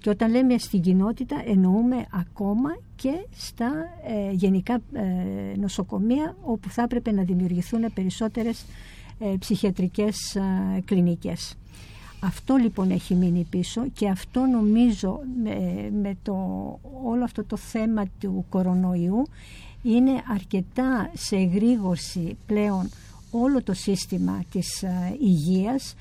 Και όταν λέμε στην κοινότητα εννοούμε ακόμα και στα ε, γενικά ε, νοσοκομεία όπου θα έπρεπε να δημιουργηθούν περισσότερες ε, ψυχιατρικές ε, κλινικές. Αυτό λοιπόν έχει μείνει πίσω και αυτό νομίζω με, το, όλο αυτό το θέμα του κορονοϊού είναι αρκετά σε εγρήγορση πλέον όλο το σύστημα της υγείας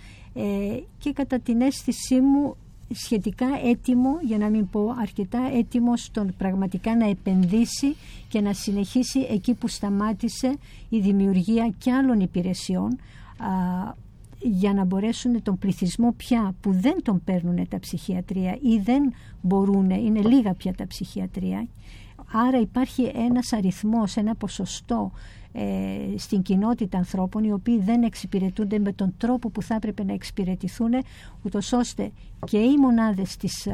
και κατά την αίσθησή μου σχετικά έτοιμο, για να μην πω αρκετά έτοιμο στον πραγματικά να επενδύσει και να συνεχίσει εκεί που σταμάτησε η δημιουργία και άλλων υπηρεσιών α, για να μπορέσουν τον πληθυσμό πια που δεν τον παίρνουν τα ψυχιατρία ή δεν μπορούν, είναι λίγα πια τα ψυχιατρία. Άρα υπάρχει ένας αριθμός, ένα ποσοστό ε, στην κοινότητα ανθρώπων οι οποίοι δεν εξυπηρετούνται με τον τρόπο που θα έπρεπε να εξυπηρετηθούν ούτως ώστε και οι μονάδες της, ε,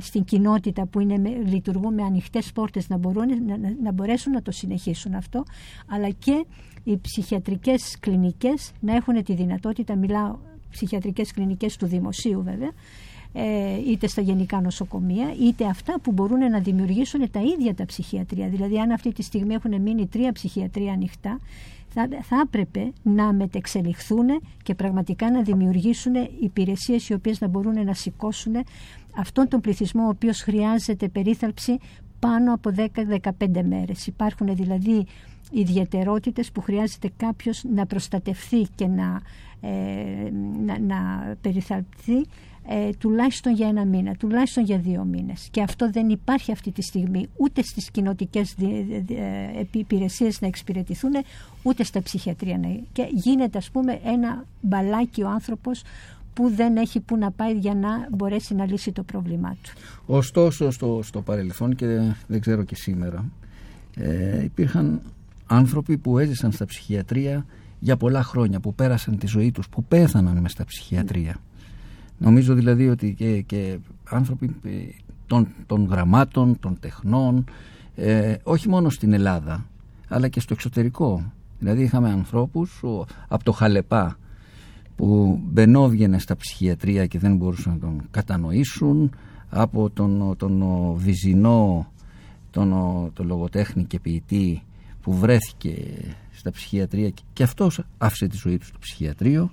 στην κοινότητα που είναι, λειτουργούν με ανοιχτές πόρτες να, μπορούν, να, να μπορέσουν να το συνεχίσουν αυτό αλλά και οι ψυχιατρικές κλινικές να έχουν τη δυνατότητα, μιλάω ψυχιατρικές κλινικές του δημοσίου βέβαια ε, είτε στα γενικά νοσοκομεία, είτε αυτά που μπορούν να δημιουργήσουν τα ίδια τα ψυχιατρία. Δηλαδή, αν αυτή τη στιγμή έχουν μείνει τρία ψυχιατρία ανοιχτά, θα, θα έπρεπε να μετεξελιχθούν και πραγματικά να δημιουργήσουν υπηρεσίες οι οποίες να μπορούν να σηκώσουν αυτόν τον πληθυσμό ο οποίος χρειάζεται περίθαλψη πάνω από 10-15 μέρες. Υπάρχουν δηλαδή ιδιαιτερότητες που χρειάζεται κάποιος να προστατευθεί και να, ε, να, να περιθαλπθεί ε, τουλάχιστον για ένα μήνα, τουλάχιστον για δύο μήνες. Και αυτό δεν υπάρχει αυτή τη στιγμή ούτε στις κοινοτικές υπηρεσίες να εξυπηρετηθούν, ούτε στα ψυχιατρία. Και γίνεται ας πούμε ένα μπαλάκι ο άνθρωπος που δεν έχει που να πάει για να μπορέσει να λύσει το πρόβλημά του. Ωστόσο στο, στο παρελθόν και δεν ξέρω και σήμερα ε, υπήρχαν άνθρωποι που έζησαν στα ψυχιατρία για πολλά χρόνια, που πέρασαν τη ζωή τους, που πέθαναν μες στα ψυχιατρία. Νομίζω δηλαδή ότι και, και άνθρωποι ε, των, των γραμμάτων, των τεχνών, ε, όχι μόνο στην Ελλάδα, αλλά και στο εξωτερικό. Δηλαδή είχαμε ανθρώπους ο, από το Χαλεπά που μπαινόβγαινε στα ψυχιατρία και δεν μπορούσαν να τον κατανοήσουν, από τον, τον Βυζινό, τον, τον λογοτέχνη και ποιητή που βρέθηκε στα ψυχιατρία και αυτός άφησε τη ζωή του στο ψυχιατρίο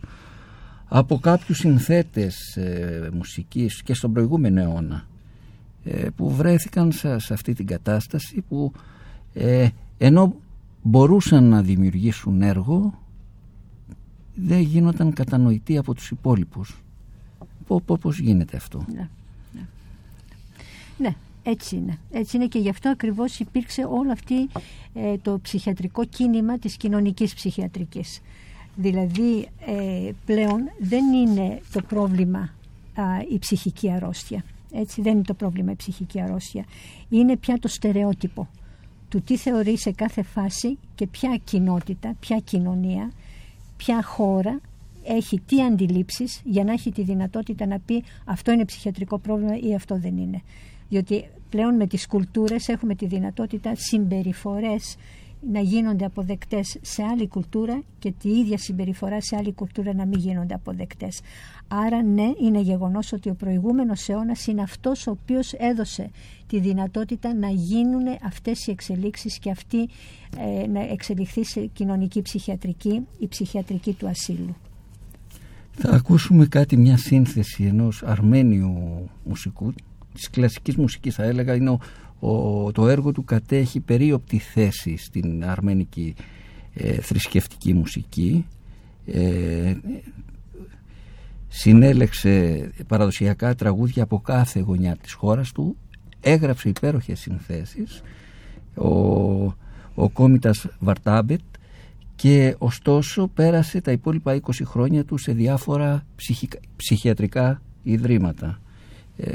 από κάποιους συνθέτες ε, μουσικής και στον προηγούμενο αιώνα ε, που βρέθηκαν σε, αυτή την κατάσταση που ε, ενώ μπορούσαν να δημιουργήσουν έργο δεν γίνονταν κατανοητοί από τους υπόλοιπους. Πώς γίνεται αυτό; Ναι, ναι. ναι, έτσι είναι. Έτσι είναι και γι' αυτό ακριβώς υπήρξε όλο αυτή το ψυχιατρικό κίνημα της κοινωνικής ψυχιατρικής. Δηλαδή ε, πλέον δεν είναι το πρόβλημα η ψυχική αρρώστια. Έτσι δεν είναι το πρόβλημα η ψυχική αρρώστια. Είναι πια το στερεότυπο του τι θεωρεί σε κάθε φάση και ποια κοινότητα, ποια κοινωνία, ποια χώρα έχει τι αντιλήψεις για να έχει τη δυνατότητα να πει αυτό είναι ψυχιατρικό πρόβλημα ή αυτό δεν είναι. Διότι πλέον με τις κουλτούρες έχουμε τη δυνατότητα συμπεριφορές να γίνονται αποδεκτές σε άλλη κουλτούρα και τη ίδια συμπεριφορά σε άλλη κουλτούρα να μην γίνονται αποδεκτές. Άρα ναι, είναι γεγονός ότι ο προηγούμενος αιώνας είναι αυτός ο οποίος έδωσε τη δυνατότητα να γίνουν αυτές οι εξελίξεις και αυτή ε, να εξελιχθεί σε κοινωνική ψυχιατρική, η ψυχιατρική του ασύλου. Θα ακούσουμε κάτι, μια σύνθεση ενός αρμένιου μουσικού, της κλασικής μουσικής θα έλεγα, είναι ο ο, το έργο του κατέχει περίοπτη θέση στην αρμενική ε, θρησκευτική μουσική. Ε, συνέλεξε παραδοσιακά τραγούδια από κάθε γωνιά της χώρας του. Έγραψε υπέροχες συνθέσεις. Ο, ο Κόμιτας Βαρτάμπετ. Και ωστόσο πέρασε τα υπόλοιπα 20 χρόνια του σε διάφορα ψυχιατρικά ιδρύματα. Ε,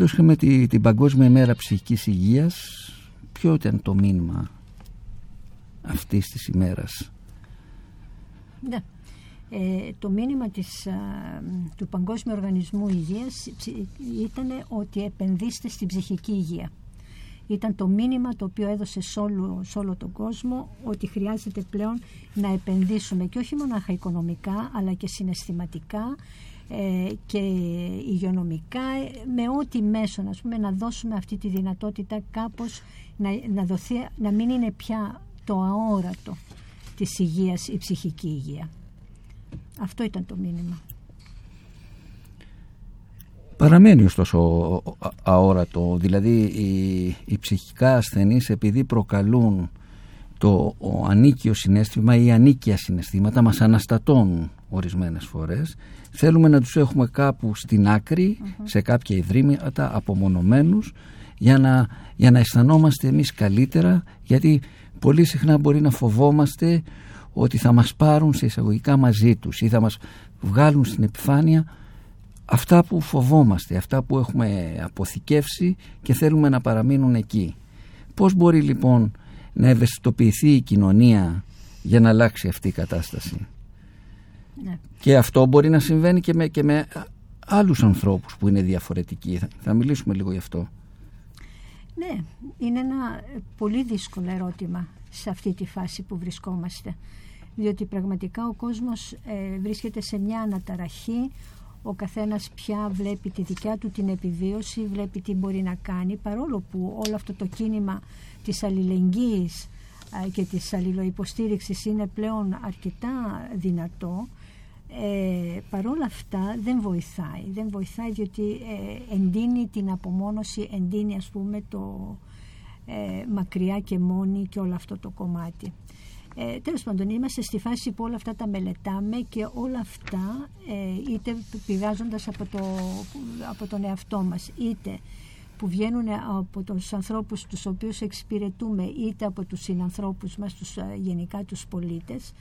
Φέτος είχαμε τη, την Παγκόσμια ημέρα ψυχικής υγείας. Ποιο ήταν το μήνυμα αυτής της ημέρας; Ναι. Ε, το μήνυμα της, του Παγκόσμιου Οργανισμού Υγείας ήταν ότι επενδύστε στην ψυχική υγεία. Ήταν το μήνυμα το οποίο έδωσε σε όλο, σε όλο τον κόσμο ότι χρειάζεται πλέον να επενδύσουμε και όχι μονάχα οικονομικά αλλά και συναισθηματικά ε, και υγειονομικά με ό,τι μέσο ας πούμε, να δώσουμε αυτή τη δυνατότητα κάπως να, να, δοθεί, να μην είναι πια το αόρατο της υγείας η ψυχική υγεία. Αυτό ήταν το μήνυμα. Παραμένει ωστόσο αόρατο, δηλαδή οι, οι ψυχικά ασθενείς επειδή προκαλούν το ο ανίκιο συνέστημα ή ανίκια συναισθήματα μας αναστατώνουν ορισμένες φορές θέλουμε να τους έχουμε κάπου στην άκρη σε κάποια ιδρύματα απομονωμένους για να, για να αισθανόμαστε εμείς καλύτερα γιατί πολύ συχνά μπορεί να φοβόμαστε ότι θα μας πάρουν σε εισαγωγικά μαζί τους ή θα μας βγάλουν στην επιφάνεια αυτά που φοβόμαστε, αυτά που έχουμε αποθηκεύσει και θέλουμε να παραμείνουν εκεί. Πώς μπορεί λοιπόν να ευαισθητοποιηθεί η κοινωνία για να αλλάξει αυτή η κατάσταση; Ναι. Και αυτό μπορεί να συμβαίνει και με, και με άλλους ανθρώπους που είναι διαφορετικοί. Θα, θα μιλήσουμε λίγο γι' αυτό. Ναι, είναι ένα πολύ δύσκολο ερώτημα σε αυτή τη φάση που βρισκόμαστε. Διότι πραγματικά ο κόσμος ε, βρίσκεται σε μια αναταραχή ο καθένας πια βλέπει τη δικιά του την επιβίωση, βλέπει τι μπορεί να κάνει, παρόλο που όλο αυτό το κίνημα της αλληλεγγύης και της αλληλοϊποστήριξης είναι πλέον αρκετά δυνατό, ε, παρόλα αυτά δεν βοηθάει. Δεν βοηθάει διότι ε, εντείνει την απομόνωση, εντείνει ας πούμε το ε, μακριά και μόνη και όλο αυτό το κομμάτι. Ε, τέλος πάντων, είμαστε στη φάση που όλα αυτά τα μελετάμε και όλα αυτά ε, είτε πηγάζοντας από, το, από τον εαυτό μας, είτε που βγαίνουν από τους ανθρώπους τους οποίους εξυπηρετούμε, είτε από τους συνανθρώπους μας, τους, ε, γενικά τους πολίτες, ε,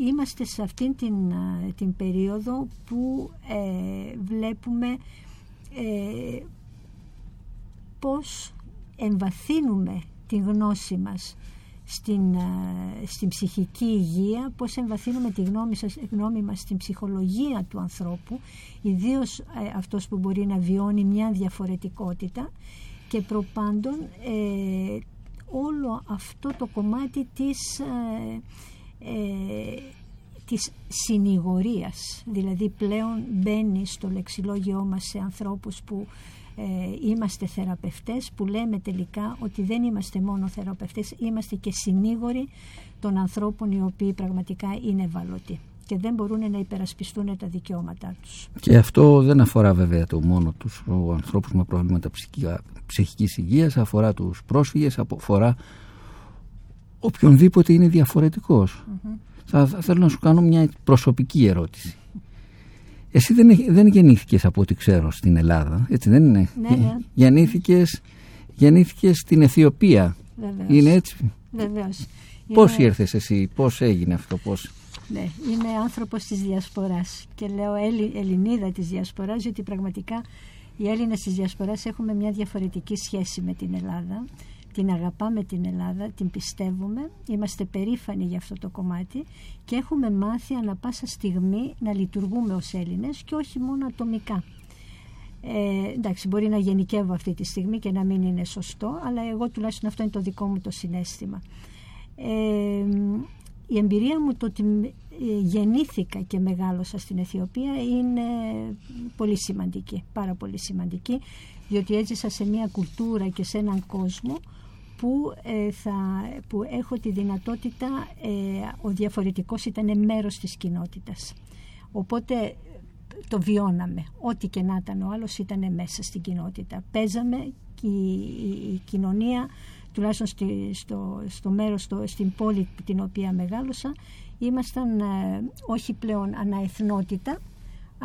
είμαστε σε αυτήν την, ε, την περίοδο που ε, βλέπουμε ε, πώς εμβαθύνουμε τη γνώση μας στην, στην ψυχική υγεία, πώς εμβαθύνουμε τη γνώμη, σας, γνώμη μας στην ψυχολογία του ανθρώπου, ιδίως ε, αυτός που μπορεί να βιώνει μια διαφορετικότητα και προπάντων ε, όλο αυτό το κομμάτι της, ε, ε, της συνηγορίας. Δηλαδή πλέον μπαίνει στο λεξιλόγιό μας σε ανθρώπους που ε, είμαστε θεραπευτές που λέμε τελικά ότι δεν είμαστε μόνο θεραπευτές είμαστε και συνήγοροι των ανθρώπων οι οποίοι πραγματικά είναι ευαλωτοί και δεν μπορούν να υπερασπιστούν τα δικαιώματά τους. Και αυτό δεν αφορά βέβαια το μόνο τους ο ανθρώπους με προβλήματα ψυχικής υγείας, αφορά τους πρόσφυγες, αφορά οποιονδήποτε είναι διαφορετικός. Θα, θα θέλω να σου κάνω μια προσωπική ερώτηση. Εσύ δεν, δεν γεννήθηκες από ό,τι ξέρω στην Ελλάδα, έτσι δεν είναι; Ναι, ναι. Γεννήθηκες, γεννήθηκες στην Αιθιοπία. Βεβαίως. Είναι έτσι; Βεβαίως. Πώς Είμαι- ήρθες εσύ, πώς έγινε αυτό, πώς... Ναι, είμαι άνθρωπος της Διασποράς και λέω Έλλη, Ελληνίδα της Διασποράς γιατί πραγματικά οι Έλληνες της Διασποράς έχουμε μια διαφορετική σχέση με την Ελλάδα. Την αγαπάμε την Ελλάδα, την πιστεύουμε, είμαστε περήφανοι για αυτό το κομμάτι και έχουμε μάθει ανα πάσα στιγμή να λειτουργούμε ως Έλληνες και όχι μόνο ατομικά. Ε, εντάξει, μπορεί να γενικεύω αυτή τη στιγμή και να μην είναι σωστό, αλλά εγώ τουλάχιστον αυτό είναι το δικό μου το συνέστημα. Ε, η εμπειρία μου το ότι ε, γεννήθηκα και μεγάλωσα στην Αιθιοπία είναι πολύ σημαντική, πάρα πολύ σημαντική, διότι έζησα σε μια κουλτούρα και σε έναν κόσμο που, ε, θα, που έχω τη δυνατότητα, ε, ο διαφορετικός ήταν μέρος της κοινότητας. Οπότε το βιώναμε. Ό,τι και να ήταν ο άλλος ήταν μέσα στην κοινότητα. Παίζαμε και η, η- η κοινωνία, τουλάχιστον στη, στο, στο μέρος, στο, στην πόλη την οποία μεγάλωσα, ήμασταν ε, όχι πλέον αναεθνότητα,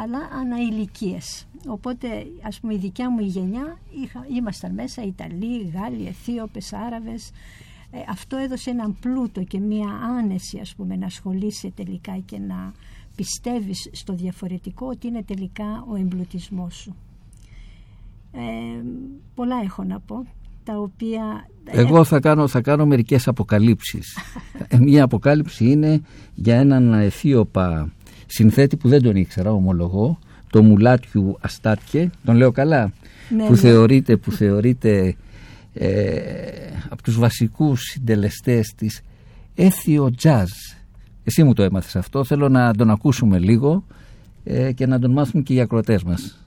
αλλά αναηλικίες. Οπότε, ας πούμε, η δικιά μου η γενιά είχα, ήμασταν μέσα Ιταλοί, Γάλλοι, Αιθίωπες, Άραβες. Ε, αυτό έδωσε έναν πλούτο και μία άνεση, ας πούμε, να ασχολείσαι τελικά και να πιστεύεις στο διαφορετικό ότι είναι τελικά ο εμπλουτισμός σου. Ε, πολλά έχω να πω, τα οποία... Εγώ θα κάνω, θα κάνω μερικές αποκαλύψεις. Ε, Μία αποκάλυψη είναι για έναν Αιθίωπα συνθέτη που δεν τον ήξερα, ομολογώ, το Μουλάτιου Αστάτκε, τον λέω καλά, Ναι, που, ναι. Θεωρείται, που θεωρείται ε, από τους βασικούς συντελεστές της έθιο jazz. Εσύ μου το έμαθες αυτό, θέλω να τον ακούσουμε λίγο ε, και να τον μάθουν και οι ακροτές μας.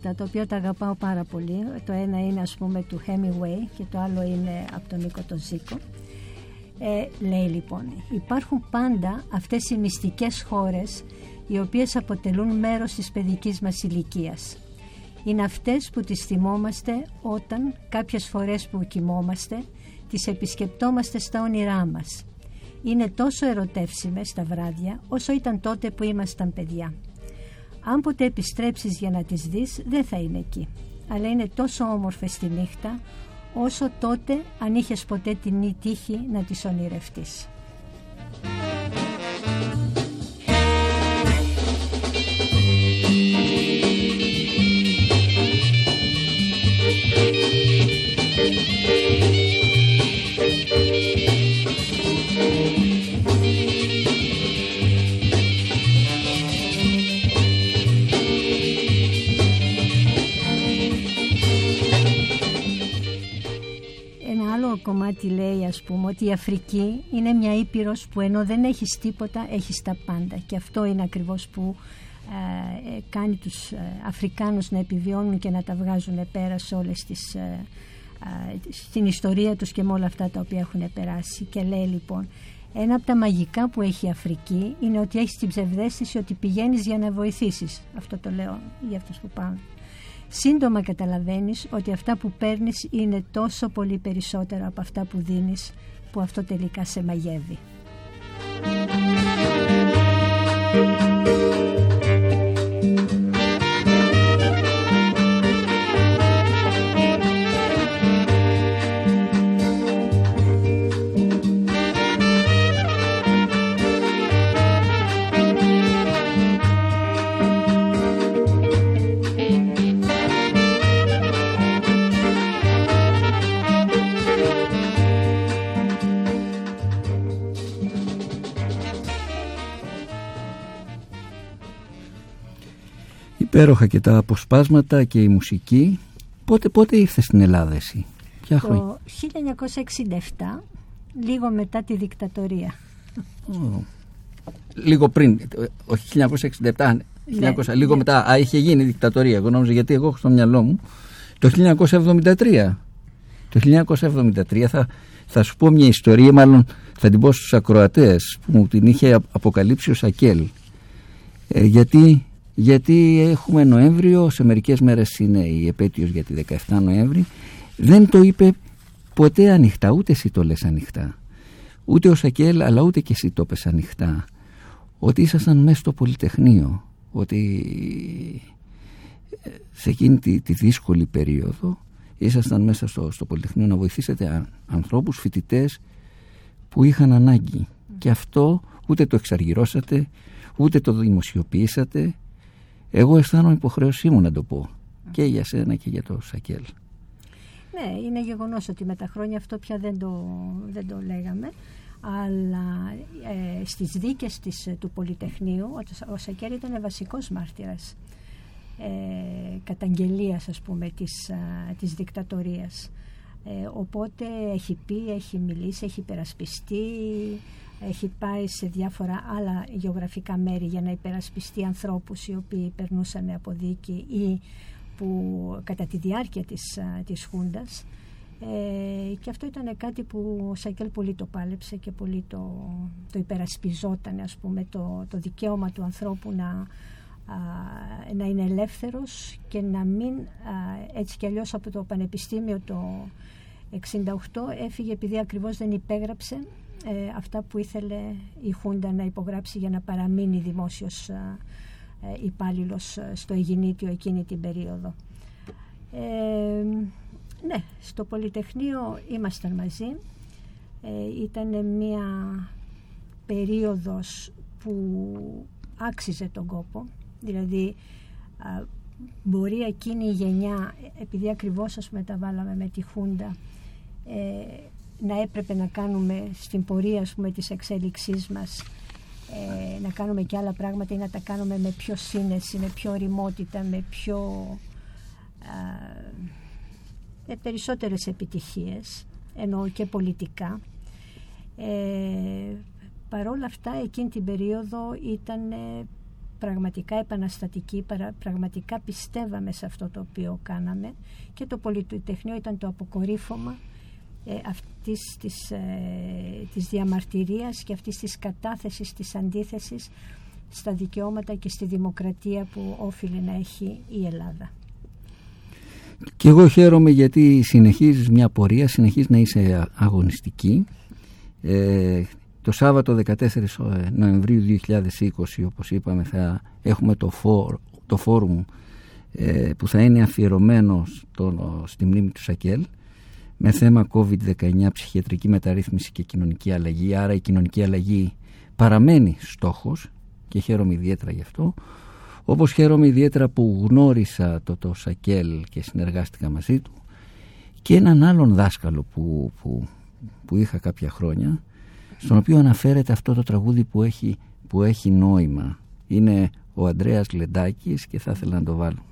Από κόμματα τα οποία τα αγαπάω πάρα πολύ. Το ένα είναι ας πούμε του Hemingway και το άλλο είναι από τον Νίκο τον Ζήκο. Ε, λέει λοιπόν, υπάρχουν πάντα αυτές οι μυστικές χώρες οι οποίες αποτελούν μέρος της παιδικής μας ηλικίας. Είναι αυτές που τις θυμόμαστε όταν κάποιες φορές που κοιμόμαστε τις επισκεπτόμαστε στα όνειρά μας. Είναι τόσο ερωτεύσιμες τα βράδια όσο ήταν τότε που ήμασταν παιδιά. Αν ποτέ επιστρέψεις για να τις δεις δεν θα είναι εκεί. Αλλά είναι τόσο όμορφες τη νύχτα όσο τότε αν είχες ποτέ την τύχη να τις ονειρευτείς. Κομμάτι λέει ας πούμε ότι η Αφρική είναι μια ήπειρος που ενώ δεν έχεις τίποτα έχεις τα πάντα. Και αυτό είναι ακριβώς που ε, ε, κάνει τους ε, Αφρικάνους να επιβιώνουν και να τα βγάζουν πέρα σε όλες τις, ε, ε, στην ιστορία τους και με όλα αυτά τα οποία έχουν περάσει. Και λέει λοιπόν ένα από τα μαγικά που έχει η Αφρική είναι ότι έχεις την ψευδέστηση ότι πηγαίνεις για να βοηθήσεις. Αυτό το λέω για αυτούς που πάνε σύντομα καταλαβαίνεις ότι αυτά που παίρνεις είναι τόσο πολύ περισσότερα από αυτά που δίνεις που αυτό τελικά σε μαγεύει. Υπέροχα και τα αποσπάσματα και η μουσική. Πότε, πότε ήρθες στην Ελλάδα εσύ, ποια χρόνια; Το 1967, λίγο μετά τη δικτατορία. Ω, Λίγο πριν, όχι 1967, 1900, λίγο ναι. μετά. Α, είχε γίνει η δικτατορία. Εγώ νόμιζα γιατί εγώ έχω στο μυαλό μου το 1973. Το 1973 θα, θα σου πω μια ιστορία, μάλλον θα την πω στους ακροατές που μου την είχε αποκαλύψει ο Σακέλ. Ε, γιατί, γιατί έχουμε Νοέμβριο, σε μερικές μέρες είναι η επέτειος για τη 17 Νοέμβρη. Δεν το είπε ποτέ ανοιχτά, ούτε εσύ το λες ανοιχτά. Ούτε ο Σακέλ, αλλά ούτε και εσύ το πες ανοιχτά. Ότι ήσασταν μέσα στο Πολυτεχνείο. Ότι ε, σε εκείνη τη, τη δύσκολη περίοδο ήσασταν μέσα στο, στο Πολυτεχνείο να βοηθήσετε α, ανθρώπους, φοιτητές που είχαν ανάγκη. Και αυτό ούτε το εξαργυρώσατε, ούτε το δημοσιοποιήσατε. Εγώ αισθάνομαι υποχρέωσή μου να το πω. Και για σένα και για το Σακέλ. Ναι, είναι γεγονός ότι με τα χρόνια αυτό πια δεν το, δεν το λέγαμε αλλά ε, στις δίκες της, ε, του Πολυτεχνείου ο, ο Σακέλ ήταν βασικός μάρτυρας ε, καταγγελίας ας πούμε της, α, της δικτατορίας ε, οπότε έχει πει, έχει μιλήσει, έχει υπερασπιστεί έχει πάει σε διάφορα άλλα γεωγραφικά μέρη για να υπερασπιστεί ανθρώπους οι οποίοι περνούσαν από δίκη ή που κατά τη διάρκεια της, α, της Χούντας. Ε, και αυτό ήταν κάτι που ο Σακέλ πολύ το πάλεψε και πολύ το, το υπερασπιζόταν ας πούμε το, το δικαίωμα του ανθρώπου να, α, να είναι ελεύθερος και να μην α, έτσι κι αλλιώς από το Πανεπιστήμιο το 68 έφυγε επειδή ακριβώς δεν υπέγραψε ε, αυτά που ήθελε η Χούντα να υπογράψει για να παραμείνει δημόσιος ε, υπάλληλος στο Αιγινήτιο εκείνη την περίοδο. Ε, ναι, στο Πολυτεχνείο ήμασταν μαζί. Ε, ήταν μια περίοδος που άξιζε τον κόπο. Δηλαδή, α, μπορεί εκείνη η γενιά, επειδή ακριβώς ας μεταβάλαμε με τη Χούντα, ε, να έπρεπε να κάνουμε στην πορεία ας πούμε, της εξέλιξής μας ε, να κάνουμε και άλλα πράγματα ή να τα κάνουμε με πιο σύνεση, με πιο οριμότητα, με πιο... Α, με περισσότερες επιτυχίες, εννοώ και πολιτικά. Ε, παρόλα αυτά, εκείνη την περίοδο ήταν πραγματικά επαναστατικοί, πραγματικά πιστεύαμε σε αυτό το οποίο κάναμε και το Πολυτεχνείο ήταν το αποκορύφωμα ε, αυτής της, ε, της διαμαρτυρίας και αυτής της κατάθεσης, της αντίθεσης στα δικαιώματα και στη δημοκρατία που όφιλε να έχει η Ελλάδα. Και εγώ χαίρομαι γιατί συνεχίζεις μια πορεία, συνεχίζεις να είσαι αγωνιστική. Ε, το Σάββατο 14 Νοεμβρίου 2020 όπως είπαμε θα έχουμε το, φόρ, το φόρουμ ε, που θα είναι αφιερωμένο στο, στη μνήμη του Σακέλ με θέμα COVID-19, ψυχιατρική μεταρρύθμιση και κοινωνική αλλαγή. Άρα η κοινωνική αλλαγή παραμένει στόχος και χαίρομαι ιδιαίτερα γι' αυτό. Όπως χαίρομαι ιδιαίτερα που γνώρισα το, το Σακέλ και συνεργάστηκα μαζί του και έναν άλλον δάσκαλο που, που, που είχα κάποια χρόνια στον οποίο αναφέρεται αυτό το τραγούδι που έχει, που έχει νόημα. Είναι ο Ανδρέας Λεντάκης και θα ήθελα να το βάλω.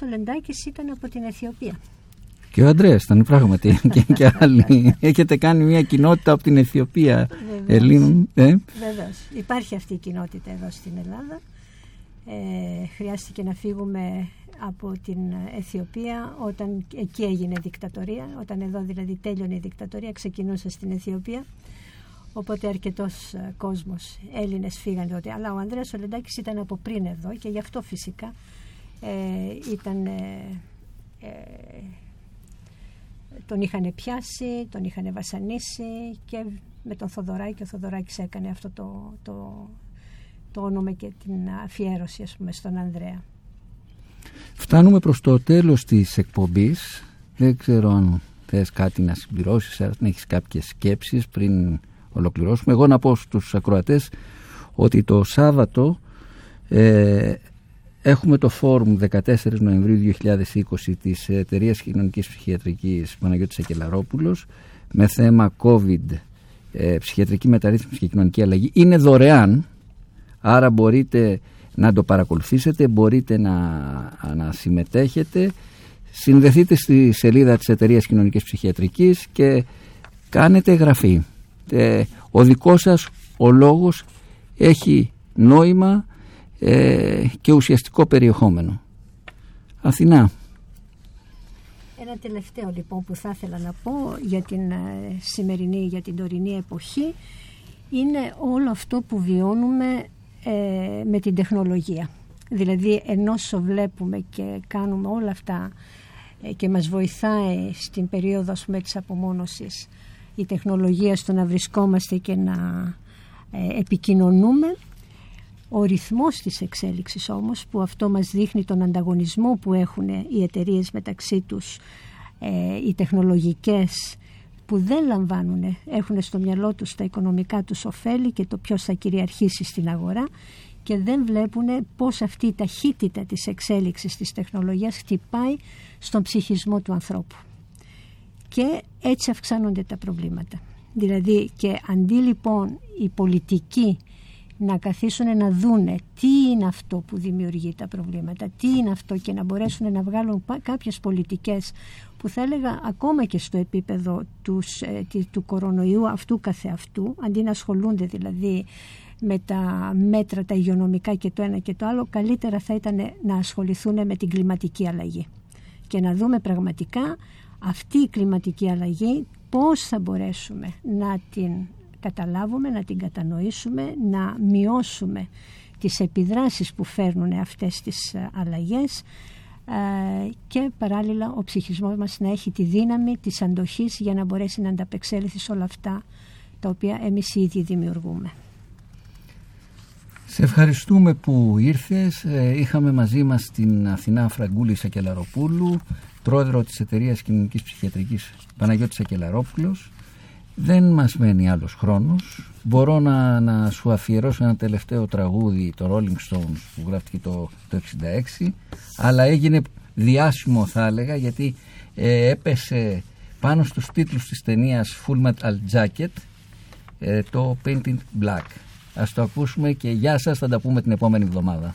Ο Ανδρέας Ολεντάκης ήταν από την Αιθιοπία. Και ο Αντρέας ήταν πράγματι και, και άλλοι. Έχετε κάνει μια κοινότητα από την Αιθιοπία Βεβαίως. Ελλήνων. Ε; Βεβαίως. Υπάρχει αυτή η κοινότητα εδώ στην Ελλάδα. Ε, χρειάστηκε να φύγουμε από την Αιθιοπία όταν εκεί έγινε δικτατορία. Όταν εδώ δηλαδή τέλειωνε η δικτατορία ξεκινούσε στην Αιθιοπία. Οπότε αρκετός ε, κόσμος, Έλληνες φύγαν τότε. Αλλά ο Ανδρέας Ολεντάκης ήταν από πριν εδώ και γι' αυτό φυσικά ε, ήταν... ε, ε, τον είχαν πιάσει, τον είχαν βασανίσει και με τον Θοδωράκη, ο Θοδωράκης έκανε αυτό το, το, το όνομα και την αφιέρωση ας πούμε στον Ανδρέα. Φτάνουμε προς το τέλος της εκπομπής. Δεν ξέρω αν θες κάτι να συμπληρώσεις, αν έχεις κάποιες σκέψεις πριν ολοκληρώσουμε. Εγώ να πω στους ακροατές ότι το Σάββατο ε, έχουμε το φόρουμ 14 Νοεμβρίου 2020 της εταιρείας Κοινωνικής Ψυχιατρικής Παναγιώτης Ακελαρόπουλος με θέμα COVID, ε, ψυχιατρική μεταρρύθμιση και κοινωνική αλλαγή. Είναι δωρεάν, άρα μπορείτε να το παρακολουθήσετε, μπορείτε να, να συμμετέχετε. Συνδεθείτε στη σελίδα της εταιρείας Κοινωνικής Ψυχιατρικής και κάνετε εγγραφή. Ε, ο δικός σας ο λόγος έχει νόημα ε, και ουσιαστικό περιεχόμενο. Αθηνά. Ένα τελευταίο λοιπόν που θα ήθελα να πω για την ε, σημερινή, για την τωρινή εποχή είναι όλο αυτό που βιώνουμε ε, με την τεχνολογία. Δηλαδή ενώ βλέπουμε και κάνουμε όλα αυτά ε, και μας βοηθάει στην περίοδο ας πούμε, της απομόνωσης η τεχνολογία στο να βρισκόμαστε και να ε, επικοινωνούμε ο ρυθμός της εξέλιξης όμως που αυτό μας δείχνει τον ανταγωνισμό που έχουν οι εταιρείες μεταξύ τους ε, οι τεχνολογικές που δεν λαμβάνουν, έχουν στο μυαλό τους τα οικονομικά τους ωφέλη και το ποιος θα κυριαρχήσει στην αγορά και δεν βλέπουν πώς αυτή η ταχύτητα της εξέλιξης της τεχνολογίας χτυπάει στον ψυχισμό του ανθρώπου. Και έτσι αυξάνονται τα προβλήματα. Δηλαδή και αντί λοιπόν οι πολιτικοί να καθίσουν να δούνε τι είναι αυτό που δημιουργεί τα προβλήματα, τι είναι αυτό και να μπορέσουν να βγάλουν κάποιες πολιτικές που θα έλεγα ακόμα και στο επίπεδο τους, ε, του κορονοϊού αυτού καθεαυτού, αντί να ασχολούνται δηλαδή με τα μέτρα, τα υγειονομικά και το ένα και το άλλο, καλύτερα θα ήταν να ασχοληθούν με την κλιματική αλλαγή. Και να δούμε πραγματικά αυτή η κλιματική αλλαγή πώς θα μπορέσουμε να την καταλάβουμε, να την κατανοήσουμε, να μειώσουμε τις επιδράσεις που φέρνουν αυτές τις ε, αλλαγές ε, και παράλληλα ο ψυχισμός μας να έχει τη δύναμη της αντοχής για να μπορέσει να ανταπεξέλθει σε όλα αυτά τα οποία εμείς ήδη δημιουργούμε. Σε ευχαριστούμε που ήρθες. Ε, είχαμε μαζί μας την Αθηνά Φραγκούλη Σακελαροπούλου, πρόεδρο της Εταιρείας Κοινωνικής Ψυχιατρικής Παναγιώτης Σακελαρόπουλος. Δεν μας μένει άλλος χρόνος. Μπορώ να, να σου αφιερώσω ένα τελευταίο τραγούδι, το Rolling Stones, που γράφτηκε το, το 66, αλλά έγινε διάσημο θα έλεγα, γιατί ε, έπεσε πάνω στους τίτλους της ταινίας Full Metal Jacket, ε, το Painting Black. Ας το ακούσουμε και γεια σας, θα τα πούμε την επόμενη εβδομάδα.